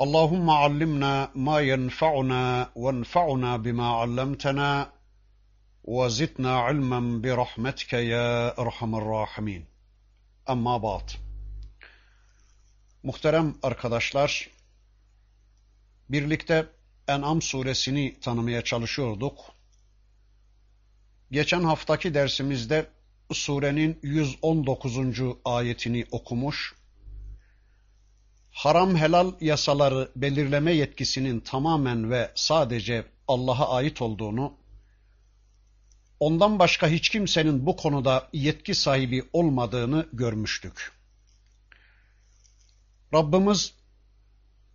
اللهم علمنا ما ينفعنا وانفعنا بما علمتنا وزدنا علما برحمتك يا ارحم الراحمين. Amma ba'd. Muhterem arkadaşlar, birlikte En'am suresini tanımaya çalışıyorduk. Geçen haftaki dersimizde surenin 119. ayetini okumuş, haram helal yasaları belirleme yetkisinin tamamen ve sadece Allah'a ait olduğunu, ondan başka hiç kimsenin bu konuda yetki sahibi olmadığını görmüştük. Rabbimiz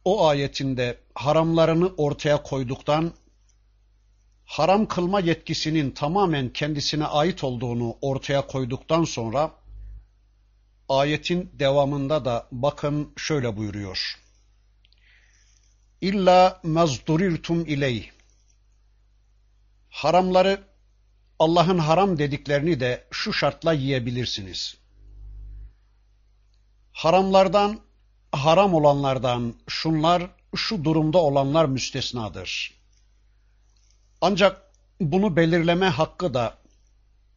o ayetinde haramlarını ortaya koyduktan, haram kılma yetkisinin tamamen kendisine ait olduğunu ortaya koyduktan sonra, ayetin devamında da bakın şöyle buyuruyor. İlla mezdurirtum iley. Haramları Allah'ın haram dediklerini de şu şartla yiyebilirsiniz. Haramlardan, haram olanlardan şunlar, şu durumda olanlar müstesnadır. Ancak bunu belirleme hakkı da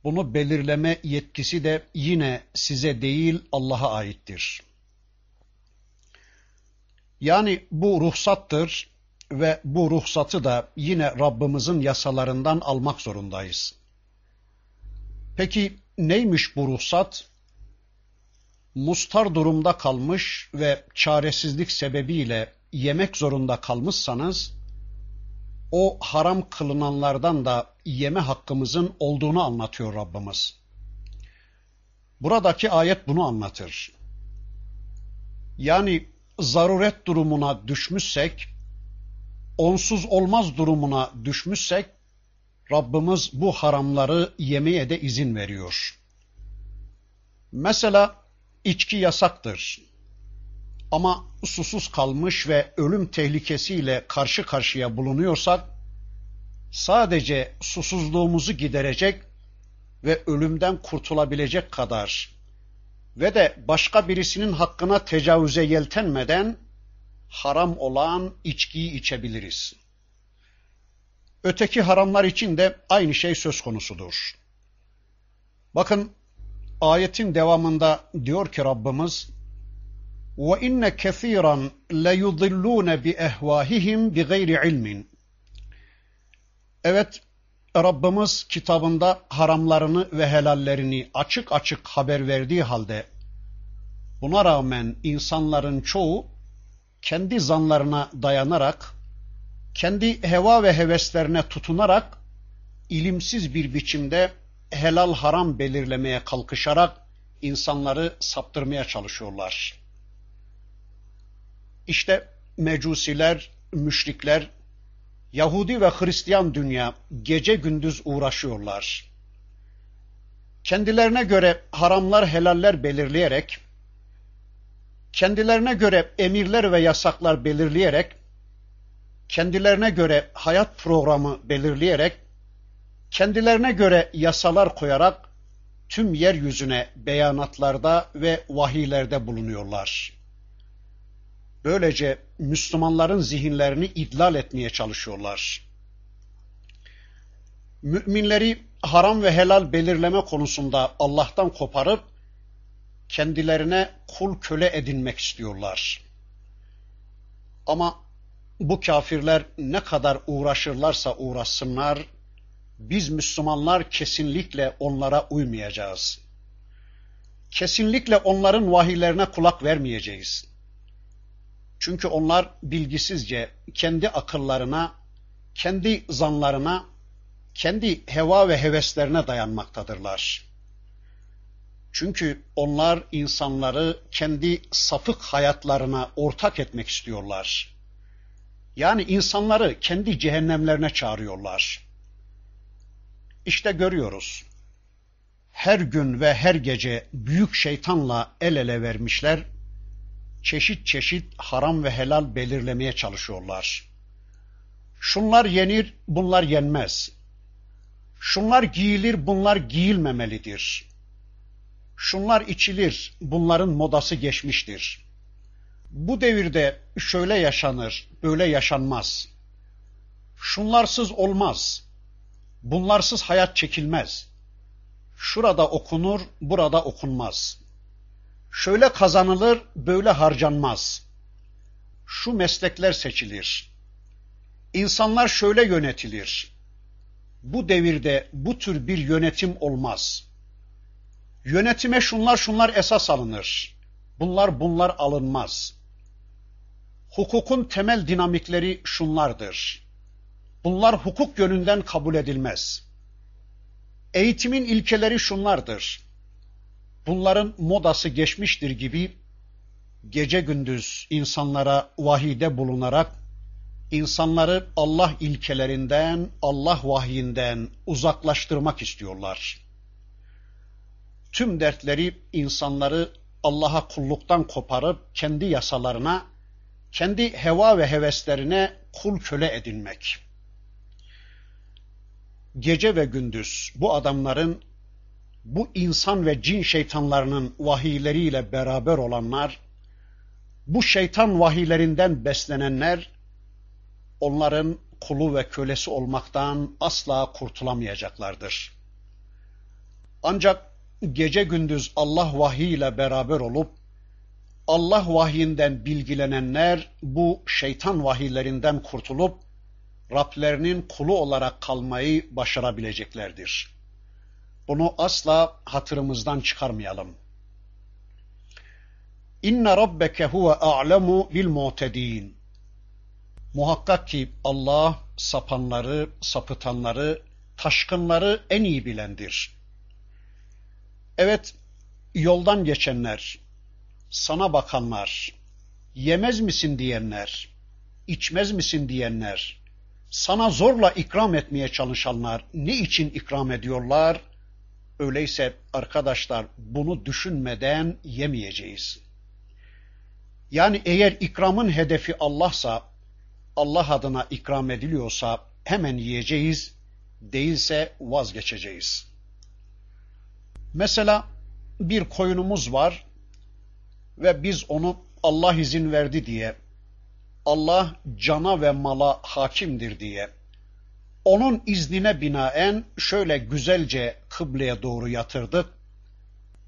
bunu belirleme yetkisi de yine size değil Allah'a aittir. Yani bu ruhsattır ve bu ruhsatı da yine Rabbimizin yasalarından almak zorundayız. Peki neymiş bu ruhsat? Mustar durumda kalmış ve çaresizlik sebebiyle yemek zorunda kalmışsanız, o haram kılınanlardan da yeme hakkımızın olduğunu anlatıyor Rabbimiz. Buradaki ayet bunu anlatır. Yani zaruret durumuna düşmüşsek, onsuz olmaz durumuna düşmüşsek, Rabbimiz bu haramları yemeye de izin veriyor. Mesela içki yasaktır. Ama susuz kalmış ve ölüm tehlikesiyle karşı karşıya bulunuyorsak, sadece susuzluğumuzu giderecek ve ölümden kurtulabilecek kadar ve de başka birisinin hakkına tecavüze yeltenmeden haram olan içkiyi içebiliriz. Öteki haramlar için de aynı şey söz konusudur. Bakın ayetin devamında diyor ki Rabbimiz ve inne kesiran le yudillun bi Evet Rabbimiz kitabında haramlarını ve helallerini açık açık haber verdiği halde buna rağmen insanların çoğu kendi zanlarına dayanarak kendi heva ve heveslerine tutunarak ilimsiz bir biçimde helal haram belirlemeye kalkışarak insanları saptırmaya çalışıyorlar. İşte mecusiler, müşrikler, Yahudi ve Hristiyan dünya gece gündüz uğraşıyorlar. Kendilerine göre haramlar helaller belirleyerek, kendilerine göre emirler ve yasaklar belirleyerek, kendilerine göre hayat programı belirleyerek, kendilerine göre yasalar koyarak tüm yeryüzüne beyanatlarda ve vahiylerde bulunuyorlar. Böylece Müslümanların zihinlerini idlal etmeye çalışıyorlar. Müminleri haram ve helal belirleme konusunda Allah'tan koparıp kendilerine kul köle edinmek istiyorlar. Ama bu kafirler ne kadar uğraşırlarsa uğraşsınlar, biz Müslümanlar kesinlikle onlara uymayacağız. Kesinlikle onların vahiylerine kulak vermeyeceğiz. Çünkü onlar bilgisizce kendi akıllarına, kendi zanlarına, kendi heva ve heveslerine dayanmaktadırlar. Çünkü onlar insanları kendi sapık hayatlarına ortak etmek istiyorlar. Yani insanları kendi cehennemlerine çağırıyorlar. İşte görüyoruz. Her gün ve her gece büyük şeytanla el ele vermişler. Çeşit çeşit haram ve helal belirlemeye çalışıyorlar. Şunlar yenir, bunlar yenmez. Şunlar giyilir, bunlar giyilmemelidir. Şunlar içilir, bunların modası geçmiştir. Bu devirde şöyle yaşanır, böyle yaşanmaz. Şunlarsız olmaz. Bunlarsız hayat çekilmez. Şurada okunur, burada okunmaz. Şöyle kazanılır, böyle harcanmaz. Şu meslekler seçilir. İnsanlar şöyle yönetilir. Bu devirde bu tür bir yönetim olmaz. Yönetime şunlar şunlar esas alınır. Bunlar bunlar alınmaz. Hukukun temel dinamikleri şunlardır. Bunlar hukuk yönünden kabul edilmez. Eğitimin ilkeleri şunlardır. Bunların modası geçmiştir gibi gece gündüz insanlara vahide bulunarak insanları Allah ilkelerinden, Allah vahyinden uzaklaştırmak istiyorlar. Tüm dertleri insanları Allah'a kulluktan koparıp kendi yasalarına, kendi heva ve heveslerine kul köle edinmek. Gece ve gündüz bu adamların, bu insan ve cin şeytanlarının vahiyleriyle beraber olanlar, bu şeytan vahiylerinden beslenenler, onların kulu ve kölesi olmaktan asla kurtulamayacaklardır. Ancak gece gündüz Allah vahiy ile beraber olup Allah vahyinden bilgilenenler bu şeytan vahiylerinden kurtulup Rablerinin kulu olarak kalmayı başarabileceklerdir. Bunu asla hatırımızdan çıkarmayalım. İnne rabbeke huve a'lemu bil mu'tedin. Muhakkak ki Allah sapanları, sapıtanları, taşkınları en iyi bilendir. Evet, yoldan geçenler, sana bakanlar, yemez misin diyenler, içmez misin diyenler, sana zorla ikram etmeye çalışanlar ne için ikram ediyorlar? Öyleyse arkadaşlar bunu düşünmeden yemeyeceğiz. Yani eğer ikramın hedefi Allah'sa, Allah adına ikram ediliyorsa hemen yiyeceğiz, değilse vazgeçeceğiz. Mesela bir koyunumuz var ve biz onu Allah izin verdi diye, Allah cana ve mala hakimdir diye, onun iznine binaen şöyle güzelce kıbleye doğru yatırdık.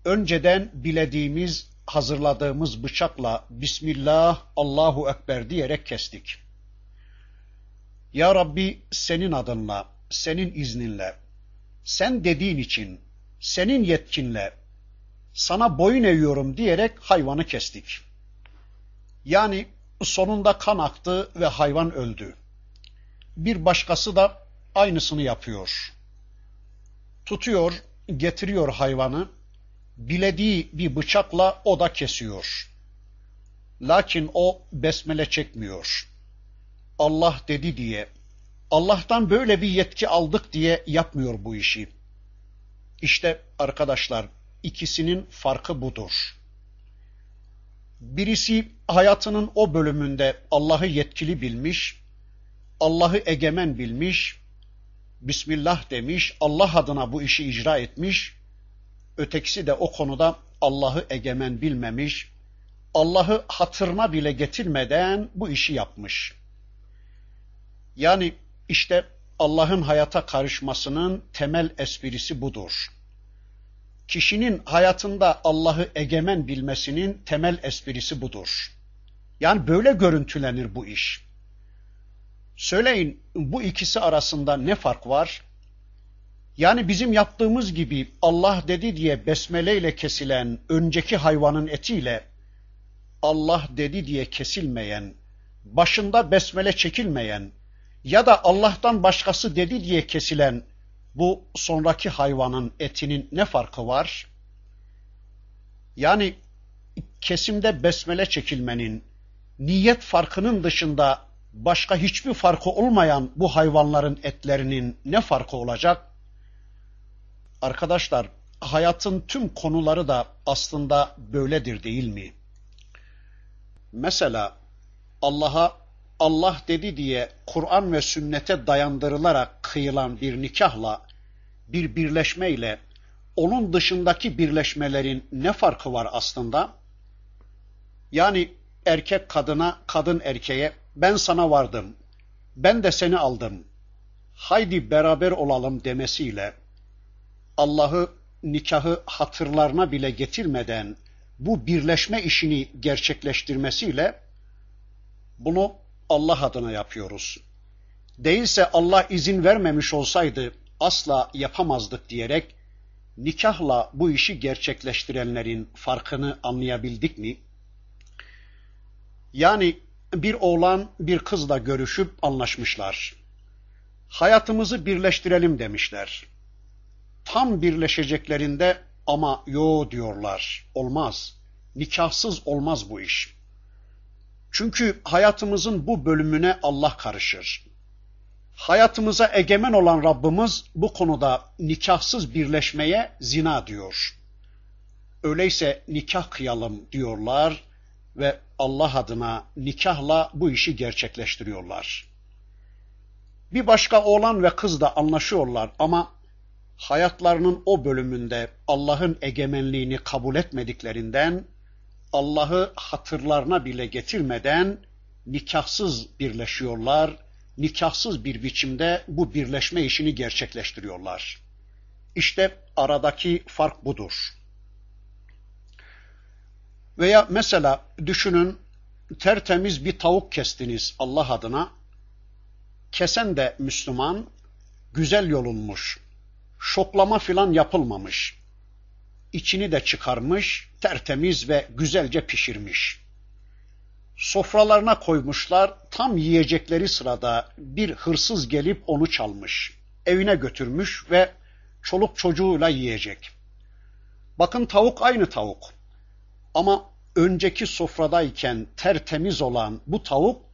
Önceden bilediğimiz, hazırladığımız bıçakla Bismillah, Allahu Ekber diyerek kestik. Ya Rabbi senin adınla, senin izninle, sen dediğin için, senin yetkinle, sana boyun eğiyorum diyerek hayvanı kestik. Yani sonunda kan aktı ve hayvan öldü. Bir başkası da aynısını yapıyor. Tutuyor, getiriyor hayvanı, bilediği bir bıçakla o da kesiyor. Lakin o besmele çekmiyor. Allah dedi diye, Allah'tan böyle bir yetki aldık diye yapmıyor bu işi. İşte arkadaşlar ikisinin farkı budur. Birisi hayatının o bölümünde Allah'ı yetkili bilmiş, Allah'ı egemen bilmiş, Bismillah demiş, Allah adına bu işi icra etmiş, ötekisi de o konuda Allah'ı egemen bilmemiş, Allah'ı hatırına bile getirmeden bu işi yapmış. Yani işte Allah'ın hayata karışmasının temel esprisi budur. Kişinin hayatında Allah'ı egemen bilmesinin temel esprisi budur. Yani böyle görüntülenir bu iş. Söyleyin bu ikisi arasında ne fark var? Yani bizim yaptığımız gibi Allah dedi diye besmele ile kesilen önceki hayvanın etiyle Allah dedi diye kesilmeyen, başında besmele çekilmeyen, ya da Allah'tan başkası dedi diye kesilen bu sonraki hayvanın etinin ne farkı var? Yani kesimde besmele çekilmenin niyet farkının dışında başka hiçbir farkı olmayan bu hayvanların etlerinin ne farkı olacak? Arkadaşlar, hayatın tüm konuları da aslında böyledir değil mi? Mesela Allah'a Allah dedi diye Kur'an ve sünnete dayandırılarak kıyılan bir nikahla, bir birleşmeyle onun dışındaki birleşmelerin ne farkı var aslında? Yani erkek kadına, kadın erkeğe ben sana vardım, ben de seni aldım, haydi beraber olalım demesiyle Allah'ı nikahı hatırlarına bile getirmeden bu birleşme işini gerçekleştirmesiyle bunu Allah adına yapıyoruz. Değilse Allah izin vermemiş olsaydı asla yapamazdık diyerek nikahla bu işi gerçekleştirenlerin farkını anlayabildik mi? Yani bir oğlan bir kızla görüşüp anlaşmışlar. Hayatımızı birleştirelim demişler. Tam birleşeceklerinde ama yo diyorlar. Olmaz. Nikahsız olmaz bu iş. Çünkü hayatımızın bu bölümüne Allah karışır. Hayatımıza egemen olan Rabbimiz bu konuda nikahsız birleşmeye zina diyor. Öyleyse nikah kıyalım diyorlar ve Allah adına nikahla bu işi gerçekleştiriyorlar. Bir başka oğlan ve kız da anlaşıyorlar ama hayatlarının o bölümünde Allah'ın egemenliğini kabul etmediklerinden Allah'ı hatırlarına bile getirmeden nikahsız birleşiyorlar, nikahsız bir biçimde bu birleşme işini gerçekleştiriyorlar. İşte aradaki fark budur. Veya mesela düşünün tertemiz bir tavuk kestiniz Allah adına. Kesen de Müslüman, güzel yolunmuş, şoklama filan yapılmamış. İçini de çıkarmış, tertemiz ve güzelce pişirmiş. Sofralarına koymuşlar, tam yiyecekleri sırada bir hırsız gelip onu çalmış. Evine götürmüş ve çoluk çocuğuyla yiyecek. Bakın tavuk aynı tavuk. Ama önceki sofradayken tertemiz olan bu tavuk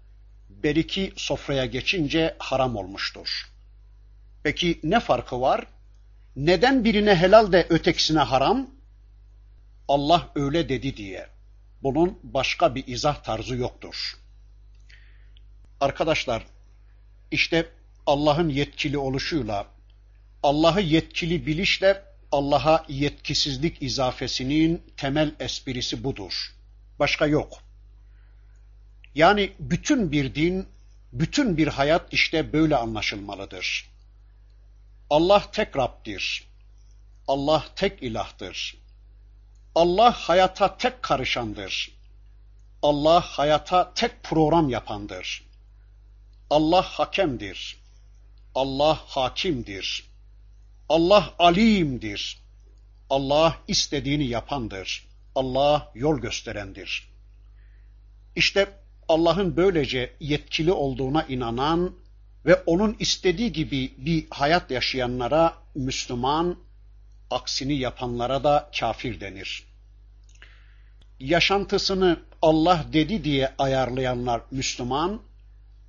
beriki sofraya geçince haram olmuştur. Peki ne farkı var? Neden birine helal de ötekisine haram? Allah öyle dedi diye. Bunun başka bir izah tarzı yoktur. Arkadaşlar, işte Allah'ın yetkili oluşuyla, Allah'ı yetkili bilişle Allah'a yetkisizlik izafesinin temel esprisi budur. Başka yok. Yani bütün bir din, bütün bir hayat işte böyle anlaşılmalıdır. Allah tek Rab'dir. Allah tek ilahtır. Allah hayata tek karışandır. Allah hayata tek program yapandır. Allah hakemdir. Allah hakimdir. Allah alimdir. Allah istediğini yapandır. Allah yol gösterendir. İşte Allah'ın böylece yetkili olduğuna inanan ve onun istediği gibi bir hayat yaşayanlara Müslüman, aksini yapanlara da kafir denir. Yaşantısını Allah dedi diye ayarlayanlar Müslüman,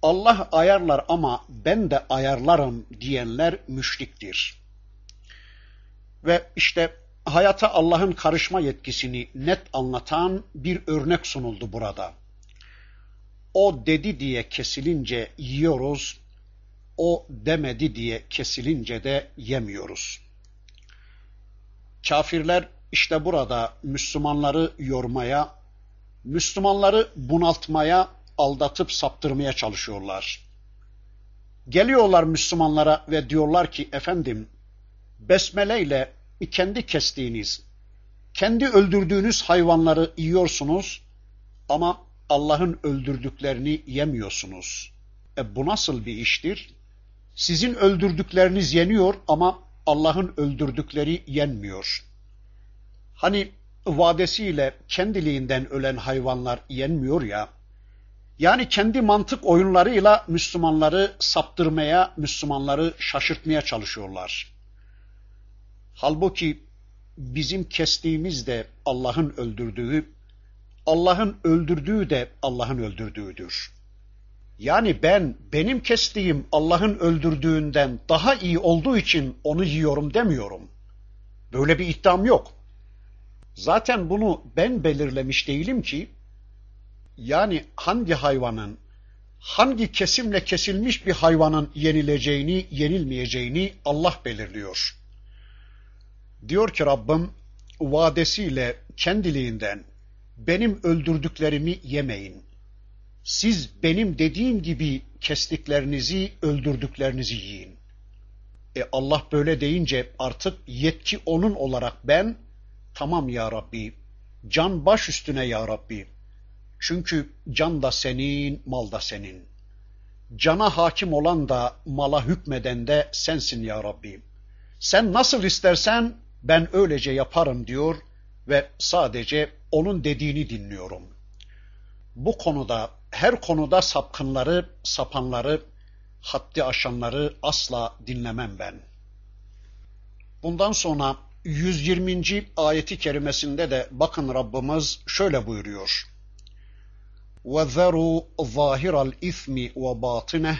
Allah ayarlar ama ben de ayarlarım diyenler müşriktir. Ve işte hayata Allah'ın karışma yetkisini net anlatan bir örnek sunuldu burada. O dedi diye kesilince yiyoruz, o demedi diye kesilince de yemiyoruz. Kafirler işte burada Müslümanları yormaya, Müslümanları bunaltmaya, aldatıp saptırmaya çalışıyorlar. Geliyorlar Müslümanlara ve diyorlar ki efendim besmele ile kendi kestiğiniz, kendi öldürdüğünüz hayvanları yiyorsunuz ama Allah'ın öldürdüklerini yemiyorsunuz. E bu nasıl bir iştir? Sizin öldürdükleriniz yeniyor ama Allah'ın öldürdükleri yenmiyor. Hani vadesiyle kendiliğinden ölen hayvanlar yenmiyor ya, yani kendi mantık oyunlarıyla Müslümanları saptırmaya, Müslümanları şaşırtmaya çalışıyorlar. Halbuki bizim kestiğimiz de Allah'ın öldürdüğü, Allah'ın öldürdüğü de Allah'ın öldürdüğüdür. Yani ben benim kestiğim Allah'ın öldürdüğünden daha iyi olduğu için onu yiyorum demiyorum. Böyle bir iddiam yok. Zaten bunu ben belirlemiş değilim ki. Yani hangi hayvanın, hangi kesimle kesilmiş bir hayvanın yenileceğini, yenilmeyeceğini Allah belirliyor. Diyor ki Rabbim, vadesiyle kendiliğinden benim öldürdüklerimi yemeyin. Siz benim dediğim gibi kestiklerinizi, öldürdüklerinizi yiyin. E Allah böyle deyince artık yetki onun olarak ben tamam ya Rabbi, can baş üstüne ya Rabbi. Çünkü can da senin, mal da senin. Cana hakim olan da mala hükmeden de sensin ya Rabbi. Sen nasıl istersen ben öylece yaparım diyor ve sadece onun dediğini dinliyorum. Bu konuda, her konuda sapkınları, sapanları, haddi aşanları asla dinlemem ben. Bundan sonra 120. ayeti kerimesinde de bakın Rabbimiz şöyle buyuruyor. وَذَرُوا ظَاهِرَ الْإِثْمِ وَبَاطِنَهِ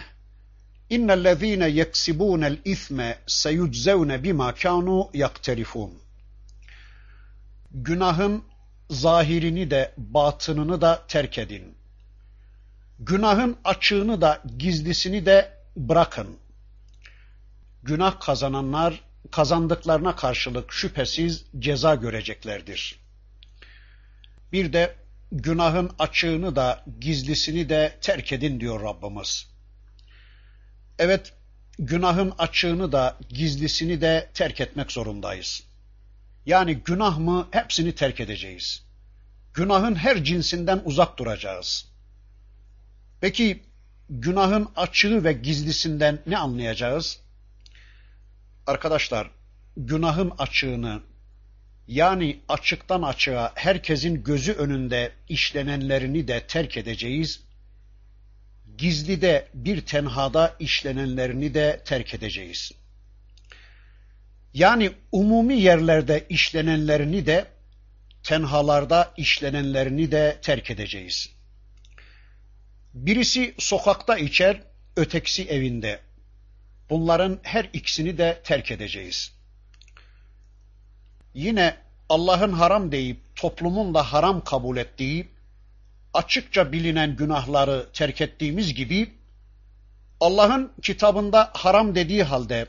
اِنَّ الَّذ۪ينَ يَكْسِبُونَ الْإِثْمَ سَيُجْزَوْنَ بِمَا كَانُوا يَقْتَرِفُونَ Günahın zahirini de batınını da terk edin. Günahın açığını da gizlisini de bırakın. Günah kazananlar kazandıklarına karşılık şüphesiz ceza göreceklerdir. Bir de günahın açığını da gizlisini de terk edin diyor Rabbimiz. Evet, günahın açığını da gizlisini de terk etmek zorundayız. Yani günah mı hepsini terk edeceğiz. Günahın her cinsinden uzak duracağız. Peki günahın açığı ve gizlisinden ne anlayacağız? Arkadaşlar, günahın açığını yani açıktan açığa herkesin gözü önünde işlenenlerini de terk edeceğiz. Gizlide bir tenhada işlenenlerini de terk edeceğiz. Yani umumi yerlerde işlenenlerini de tenhalarda işlenenlerini de terk edeceğiz. Birisi sokakta içer, ötekisi evinde. Bunların her ikisini de terk edeceğiz. Yine Allah'ın haram deyip toplumun da haram kabul ettiği açıkça bilinen günahları terk ettiğimiz gibi Allah'ın kitabında haram dediği halde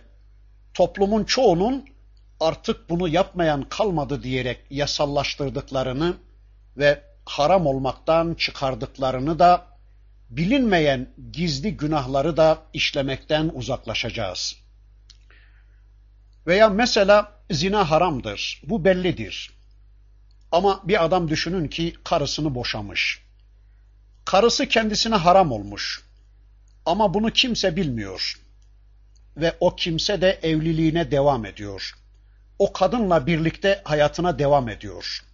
toplumun çoğunun artık bunu yapmayan kalmadı diyerek yasallaştırdıklarını ve haram olmaktan çıkardıklarını da bilinmeyen gizli günahları da işlemekten uzaklaşacağız. Veya mesela zina haramdır. Bu bellidir. Ama bir adam düşünün ki karısını boşamış. Karısı kendisine haram olmuş. Ama bunu kimse bilmiyor. Ve o kimse de evliliğine devam ediyor. O kadınla birlikte hayatına devam ediyor.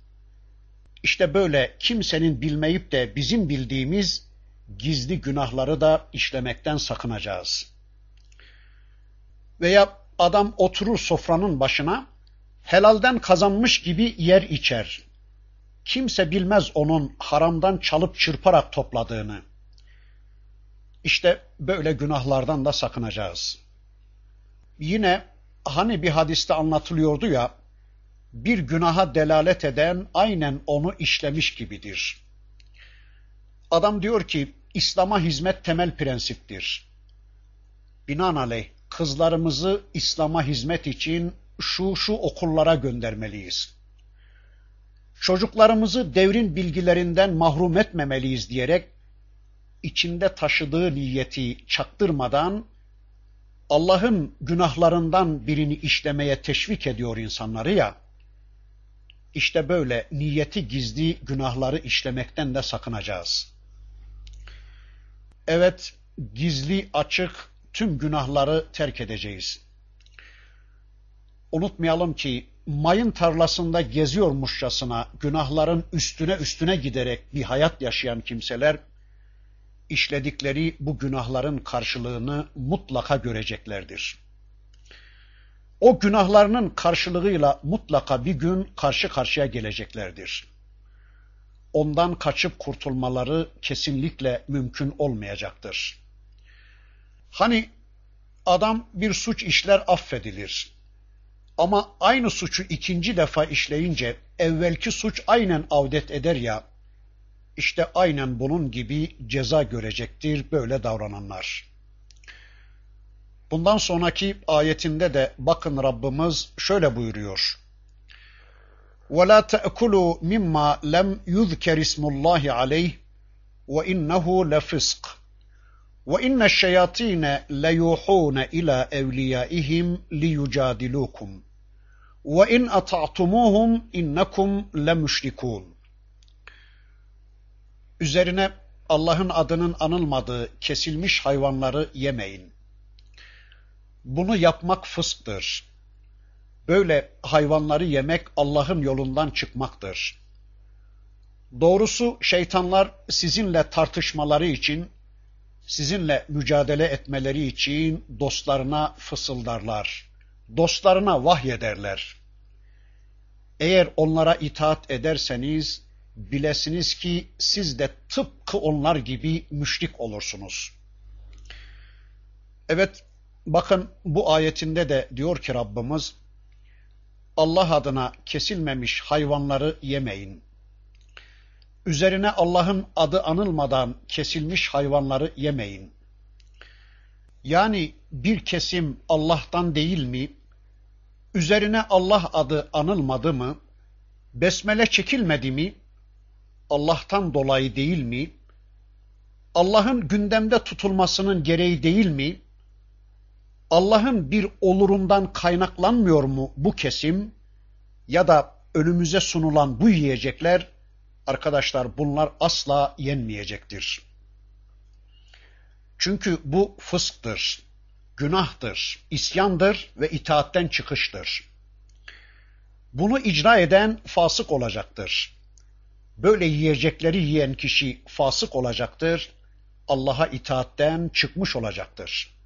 İşte böyle kimsenin bilmeyip de bizim bildiğimiz gizli günahları da işlemekten sakınacağız. Veya adam oturur sofranın başına, helalden kazanmış gibi yer içer. Kimse bilmez onun haramdan çalıp çırparak topladığını. İşte böyle günahlardan da sakınacağız. Yine hani bir hadiste anlatılıyordu ya, bir günaha delalet eden aynen onu işlemiş gibidir. Adam diyor ki, İslam'a hizmet temel prensiptir. Binaenaleyh kızlarımızı İslam'a hizmet için şu şu okullara göndermeliyiz. Çocuklarımızı devrin bilgilerinden mahrum etmemeliyiz diyerek içinde taşıdığı niyeti çaktırmadan Allah'ın günahlarından birini işlemeye teşvik ediyor insanları ya. İşte böyle niyeti gizli günahları işlemekten de sakınacağız. Evet, gizli açık tüm günahları terk edeceğiz. Unutmayalım ki mayın tarlasında geziyormuşçasına günahların üstüne üstüne giderek bir hayat yaşayan kimseler işledikleri bu günahların karşılığını mutlaka göreceklerdir. O günahlarının karşılığıyla mutlaka bir gün karşı karşıya geleceklerdir. ondan kaçıp kurtulmaları kesinlikle mümkün olmayacaktır. Hani adam bir suç işler affedilir. Ama aynı suçu ikinci defa işleyince evvelki suç aynen avdet eder ya, işte aynen bunun gibi ceza görecektir böyle davrananlar. Bundan sonraki ayetinde de bakın Rabbimiz şöyle buyuruyor. وَلَا تَأْكُلُوا مِمَّا لَمْ يُذْكَرِ اسْمُ اللّٰهِ عَلَيْهِ وَإِنَّهُ لَفِسْقٌ وَإِنَّ الشَّيَاطِينَ لَيُوحُونَ إِلَى أَوْلِيَائِهِمْ لِيُجَادِلُوكُمْ وَإِنْ أَطَعْتُمُوهُمْ إِنَّكُمْ لَمُشْرِكُونَ Üzerine Allah'ın adının anılmadığı kesilmiş hayvanları yemeyin. Bunu yapmak fısktır. Böyle hayvanları yemek Allah'ın yolundan çıkmaktır. Doğrusu şeytanlar sizinle tartışmaları için, sizinle mücadele etmeleri için dostlarına fısıldarlar. Dostlarına vahyederler. Eğer onlara itaat ederseniz bilesiniz ki siz de tıpkı onlar gibi müşrik olursunuz. Evet bakın bu ayetinde de diyor ki Rabbimiz Allah adına kesilmemiş hayvanları yemeyin. Üzerine Allah'ın adı anılmadan kesilmiş hayvanları yemeyin. Yani bir kesim Allah'tan değil mi? Üzerine Allah adı anılmadı mı? Besmele çekilmedi mi? Allah'tan dolayı değil mi? Allah'ın gündemde tutulmasının gereği değil mi? Allah'ın bir olurundan kaynaklanmıyor mu bu kesim? Ya da önümüze sunulan bu yiyecekler, arkadaşlar bunlar asla yenmeyecektir. Çünkü bu fısktır, günahtır, isyandır ve itaatten çıkıştır. Bunu icra eden fasık olacaktır. Böyle yiyecekleri yiyen kişi fasık olacaktır. Allah'a itaatten çıkmış olacaktır.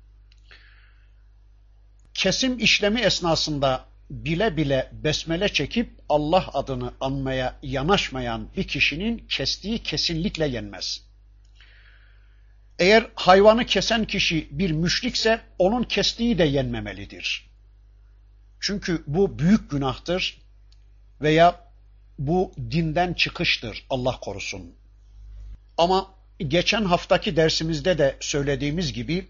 Kesim işlemi esnasında bile bile besmele çekip Allah adını anmaya yanaşmayan bir kişinin kestiği kesinlikle yenmez. Eğer hayvanı kesen kişi bir müşrikse onun kestiği de yenmemelidir. Çünkü bu büyük günahtır veya bu dinden çıkıştır Allah korusun. Ama geçen haftaki dersimizde de söylediğimiz gibi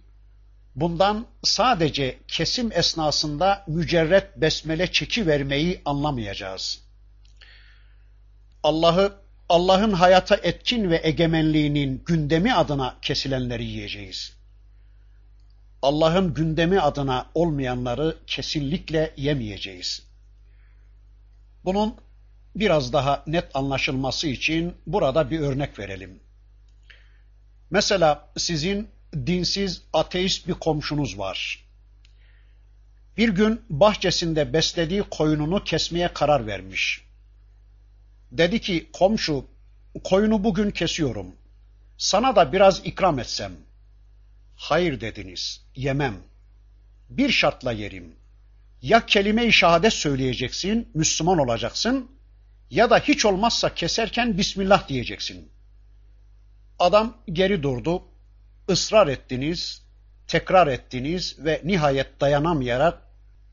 bundan sadece kesim esnasında mücerret besmele çeki vermeyi anlamayacağız. Allah'ı Allah'ın hayata etkin ve egemenliğinin gündemi adına kesilenleri yiyeceğiz. Allah'ın gündemi adına olmayanları kesinlikle yemeyeceğiz. Bunun biraz daha net anlaşılması için burada bir örnek verelim. Mesela sizin dinsiz, ateist bir komşunuz var. Bir gün bahçesinde beslediği koyununu kesmeye karar vermiş. Dedi ki komşu koyunu bugün kesiyorum. Sana da biraz ikram etsem. Hayır dediniz, yemem. Bir şartla yerim. Ya kelime-i şehadet söyleyeceksin, Müslüman olacaksın ya da hiç olmazsa keserken Bismillah diyeceksin. Adam geri durdu, ısrar ettiniz, tekrar ettiniz ve nihayet dayanamayarak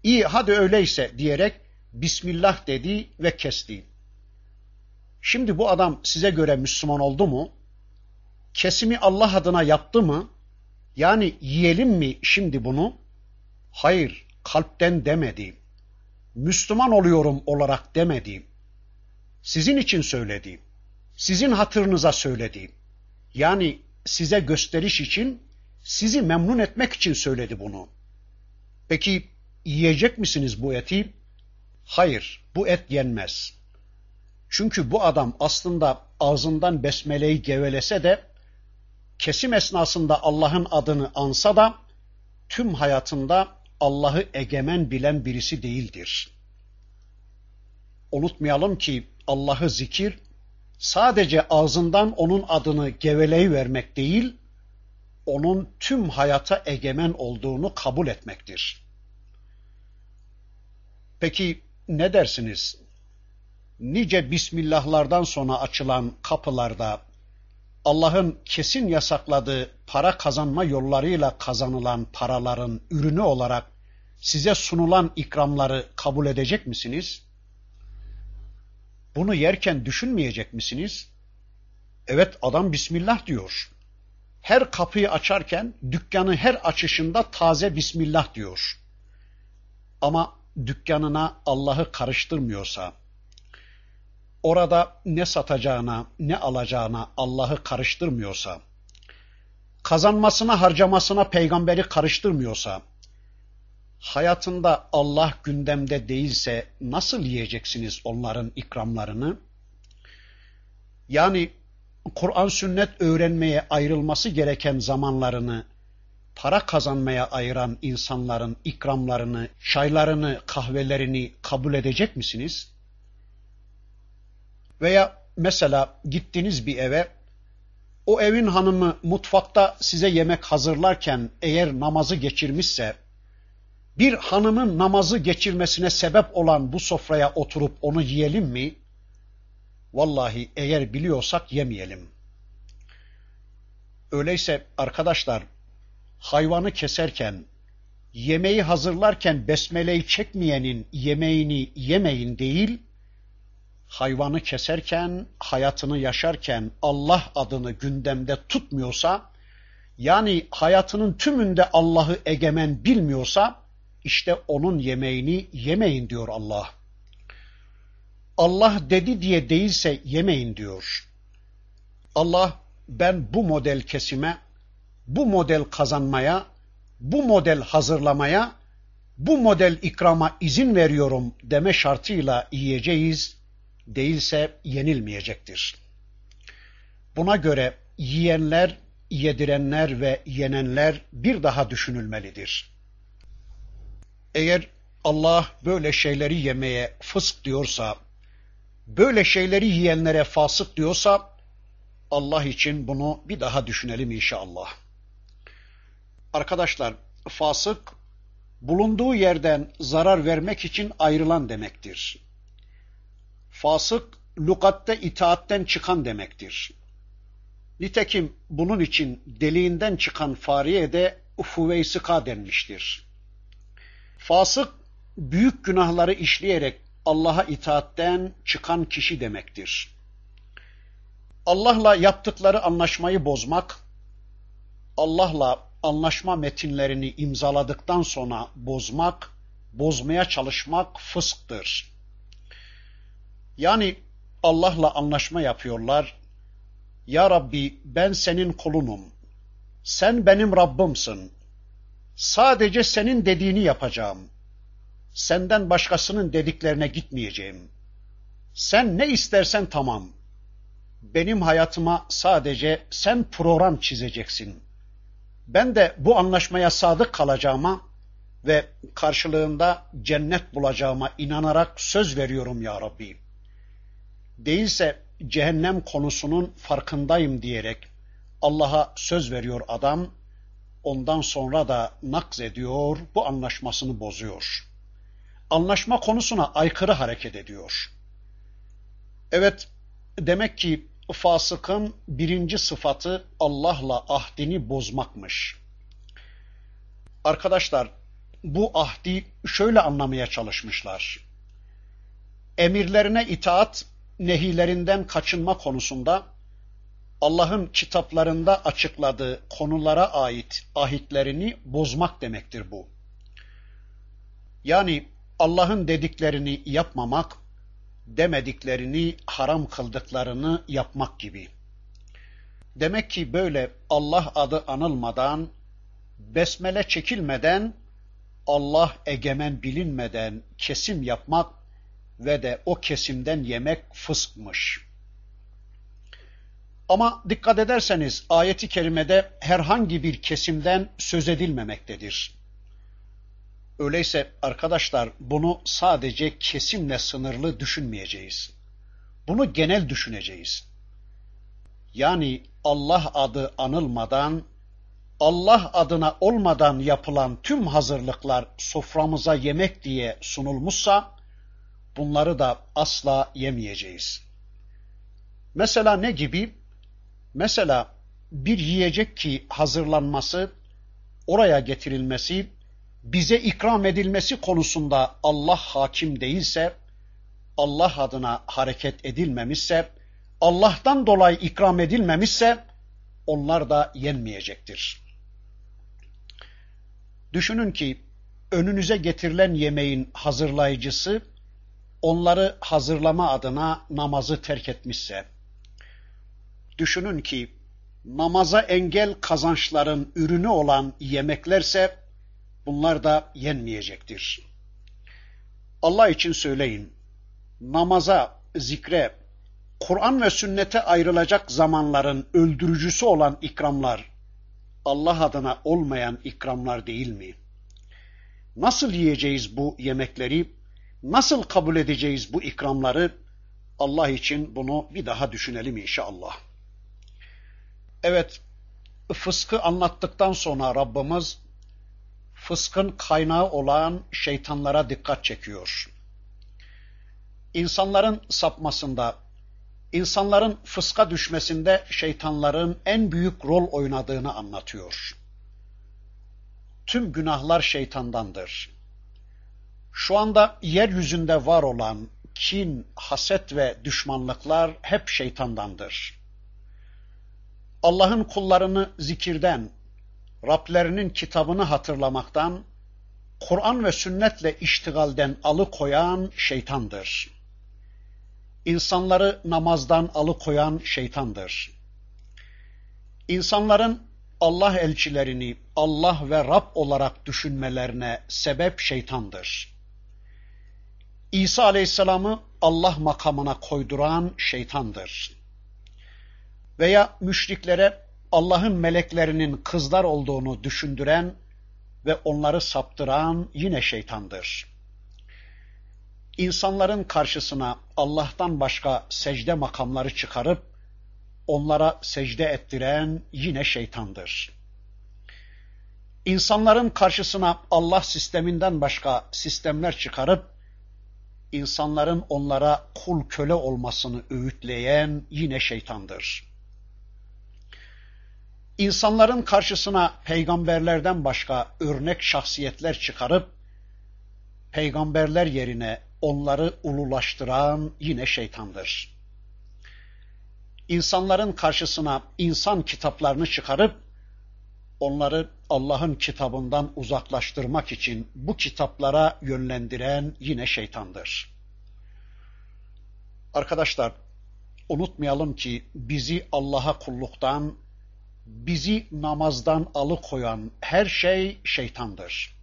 iyi hadi öyleyse diyerek Bismillah dedi ve kesti. Şimdi bu adam size göre Müslüman oldu mu? Kesimi Allah adına yaptı mı? Yani yiyelim mi şimdi bunu? Hayır, kalpten demedi. Müslüman oluyorum olarak demedi. Sizin için söyledi. Sizin hatırınıza söyledi. Yani size gösteriş için, sizi memnun etmek için söyledi bunu. Peki yiyecek misiniz bu eti? Hayır, bu et yenmez. Çünkü bu adam aslında ağzından besmeleyi gevelese de kesim esnasında Allah'ın adını ansa da tüm hayatında Allah'ı egemen bilen birisi değildir. Unutmayalım ki Allah'ı zikir sadece ağzından onun adını geveleyi vermek değil, onun tüm hayata egemen olduğunu kabul etmektir. Peki ne dersiniz? Nice bismillahlardan sonra açılan kapılarda Allah'ın kesin yasakladığı para kazanma yollarıyla kazanılan paraların ürünü olarak size sunulan ikramları kabul edecek misiniz? Bunu yerken düşünmeyecek misiniz? Evet adam Bismillah diyor. Her kapıyı açarken dükkanı her açışında taze Bismillah diyor. Ama dükkanına Allah'ı karıştırmıyorsa, orada ne satacağına, ne alacağına Allah'ı karıştırmıyorsa, kazanmasına, harcamasına peygamberi karıştırmıyorsa, hayatında Allah gündemde değilse nasıl yiyeceksiniz onların ikramlarını? Yani Kur'an sünnet öğrenmeye ayrılması gereken zamanlarını para kazanmaya ayıran insanların ikramlarını, çaylarını, kahvelerini kabul edecek misiniz? Veya mesela gittiniz bir eve, o evin hanımı mutfakta size yemek hazırlarken eğer namazı geçirmişse, bir hanımın namazı geçirmesine sebep olan bu sofraya oturup onu yiyelim mi? Vallahi eğer biliyorsak yemeyelim. Öyleyse arkadaşlar hayvanı keserken, yemeği hazırlarken besmeleyi çekmeyenin yemeğini yemeyin değil, hayvanı keserken, hayatını yaşarken Allah adını gündemde tutmuyorsa, yani hayatının tümünde Allah'ı egemen bilmiyorsa, işte onun yemeğini yemeyin diyor Allah. Allah dedi diye değilse yemeyin diyor. Allah ben bu model kesime, bu model kazanmaya, bu model hazırlamaya, bu model ikrama izin veriyorum deme şartıyla yiyeceğiz, değilse yenilmeyecektir. Buna göre yiyenler, yedirenler ve yenenler bir daha düşünülmelidir. Eğer Allah böyle şeyleri yemeye fısk diyorsa, böyle şeyleri yiyenlere fasık diyorsa, Allah için bunu bir daha düşünelim inşallah. Arkadaşlar, fasık bulunduğu yerden zarar vermek için ayrılan demektir. Fasık lukatte itaatten çıkan demektir. Nitekim bunun için deliğinden çıkan fareye de ufuveysika denmiştir. Fasık büyük günahları işleyerek Allah'a itaatten çıkan kişi demektir. Allah'la yaptıkları anlaşmayı bozmak, Allah'la anlaşma metinlerini imzaladıktan sonra bozmak, bozmaya çalışmak fısktır. Yani Allah'la anlaşma yapıyorlar. Ya Rabbi ben senin kulunum. Sen benim Rabbimsin. Sadece senin dediğini yapacağım. Senden başkasının dediklerine gitmeyeceğim. Sen ne istersen tamam. Benim hayatıma sadece sen program çizeceksin. Ben de bu anlaşmaya sadık kalacağıma ve karşılığında cennet bulacağıma inanarak söz veriyorum ya Rabbi. Değilse cehennem konusunun farkındayım diyerek Allah'a söz veriyor adam ondan sonra da nakz ediyor, bu anlaşmasını bozuyor. Anlaşma konusuna aykırı hareket ediyor. Evet, demek ki fasıkın birinci sıfatı Allah'la ahdini bozmakmış. Arkadaşlar, bu ahdi şöyle anlamaya çalışmışlar. Emirlerine itaat, nehilerinden kaçınma konusunda Allah'ın kitaplarında açıkladığı konulara ait ahitlerini bozmak demektir bu. Yani Allah'ın dediklerini yapmamak, demediklerini haram kıldıklarını yapmak gibi. Demek ki böyle Allah adı anılmadan, besmele çekilmeden, Allah egemen bilinmeden kesim yapmak ve de o kesimden yemek fıskmış.'' Ama dikkat ederseniz ayeti kerimede herhangi bir kesimden söz edilmemektedir. Öyleyse arkadaşlar bunu sadece kesimle sınırlı düşünmeyeceğiz. Bunu genel düşüneceğiz. Yani Allah adı anılmadan, Allah adına olmadan yapılan tüm hazırlıklar soframıza yemek diye sunulmuşsa, bunları da asla yemeyeceğiz. Mesela ne gibi? Mesela bir yiyecek ki hazırlanması, oraya getirilmesi, bize ikram edilmesi konusunda Allah hakim değilse, Allah adına hareket edilmemişse, Allah'tan dolayı ikram edilmemişse, onlar da yenmeyecektir. Düşünün ki önünüze getirilen yemeğin hazırlayıcısı onları hazırlama adına namazı terk etmişse, düşünün ki namaza engel kazançların ürünü olan yemeklerse bunlar da yenmeyecektir. Allah için söyleyin, namaza, zikre, Kur'an ve sünnete ayrılacak zamanların öldürücüsü olan ikramlar, Allah adına olmayan ikramlar değil mi? Nasıl yiyeceğiz bu yemekleri? Nasıl kabul edeceğiz bu ikramları? Allah için bunu bir daha düşünelim inşallah. Evet, fıskı anlattıktan sonra Rabbimiz fıskın kaynağı olan şeytanlara dikkat çekiyor. İnsanların sapmasında, insanların fıska düşmesinde şeytanların en büyük rol oynadığını anlatıyor. Tüm günahlar şeytandandır. Şu anda yeryüzünde var olan kin, haset ve düşmanlıklar hep şeytandandır. Allah'ın kullarını zikirden, Rablerinin kitabını hatırlamaktan, Kur'an ve sünnetle iştigalden alıkoyan şeytandır. İnsanları namazdan alıkoyan şeytandır. İnsanların Allah elçilerini Allah ve Rab olarak düşünmelerine sebep şeytandır. İsa Aleyhisselam'ı Allah makamına koyduran şeytandır. Veya müşriklere Allah'ın meleklerinin kızlar olduğunu düşündüren ve onları saptıran yine şeytandır. İnsanların karşısına Allah'tan başka secde makamları çıkarıp onlara secde ettiren yine şeytandır. İnsanların karşısına Allah sisteminden başka sistemler çıkarıp insanların onlara kul köle olmasını öğütleyen yine şeytandır. İnsanların karşısına peygamberlerden başka örnek şahsiyetler çıkarıp peygamberler yerine onları ululaştıran yine şeytandır. İnsanların karşısına insan kitaplarını çıkarıp onları Allah'ın kitabından uzaklaştırmak için bu kitaplara yönlendiren yine şeytandır. Arkadaşlar, unutmayalım ki bizi Allah'a kulluktan, bizi namazdan alıkoyan her şey şeytandır.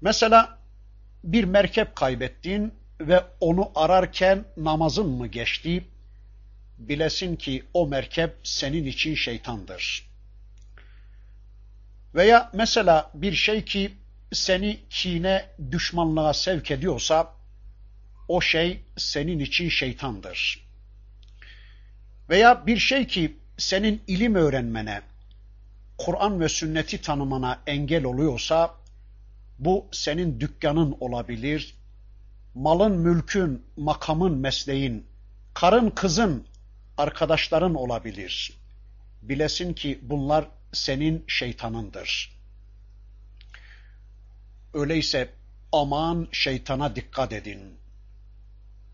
Mesela bir merkep kaybettin ve onu ararken namazın mı geçti? Bilesin ki o merkep senin için şeytandır. Veya mesela bir şey ki seni kine, düşmanlığa sevk ediyorsa o şey senin için şeytandır. Veya bir şey ki senin ilim öğrenmene, Kur'an ve sünneti tanımana engel oluyorsa bu senin dükkanın olabilir, malın, mülkün, makamın, mesleğin, karın, kızın, arkadaşların olabilir. Bilesin ki bunlar senin şeytanındır. Öyleyse aman şeytana dikkat edin.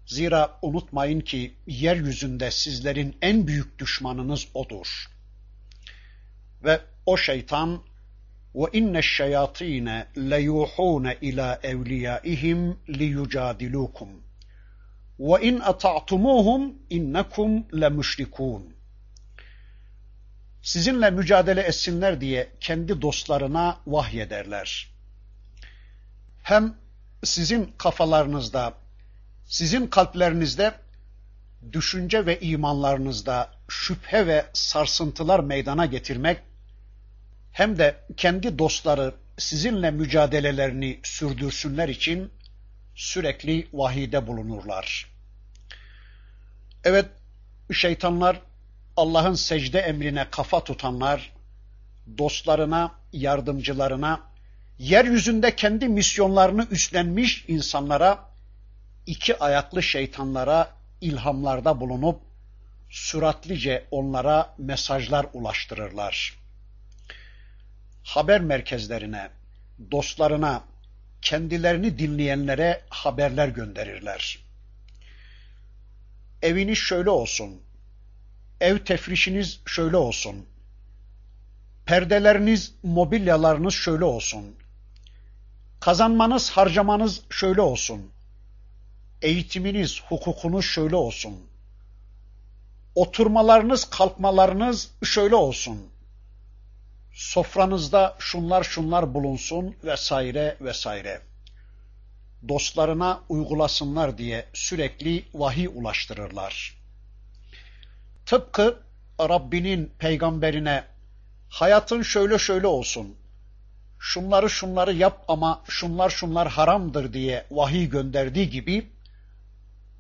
Zira unutmayın ki yeryüzünde sizlerin en büyük düşmanınız odur. Ve o şeytan ve inne şeyatine leyuhune ila evliyaihim liyucadilukum ve in ata'tumuhum innekum lemüşrikun sizinle mücadele etsinler diye kendi dostlarına vahyederler. Hem sizin kafalarınızda, sizin kalplerinizde, düşünce ve imanlarınızda şüphe ve sarsıntılar meydana getirmek, hem de kendi dostları sizinle mücadelelerini sürdürsünler için sürekli vahide bulunurlar. Evet, şeytanlar Allah'ın secde emrine kafa tutanlar, dostlarına, yardımcılarına, yeryüzünde kendi misyonlarını üstlenmiş insanlara iki ayaklı şeytanlara ilhamlarda bulunup süratlice onlara mesajlar ulaştırırlar. Haber merkezlerine, dostlarına, kendilerini dinleyenlere haberler gönderirler. Eviniz şöyle olsun, ev tefrişiniz şöyle olsun, perdeleriniz, mobilyalarınız şöyle olsun, kazanmanız, harcamanız şöyle olsun, eğitiminiz, hukukunuz şöyle olsun, oturmalarınız, kalkmalarınız şöyle olsun, sofranızda şunlar şunlar bulunsun vesaire vesaire. Dostlarına uygulasınlar diye sürekli vahiy ulaştırırlar. Tıpkı Rabbinin peygamberine hayatın şöyle şöyle olsun, şunları şunları yap ama şunlar şunlar haramdır diye vahiy gönderdiği gibi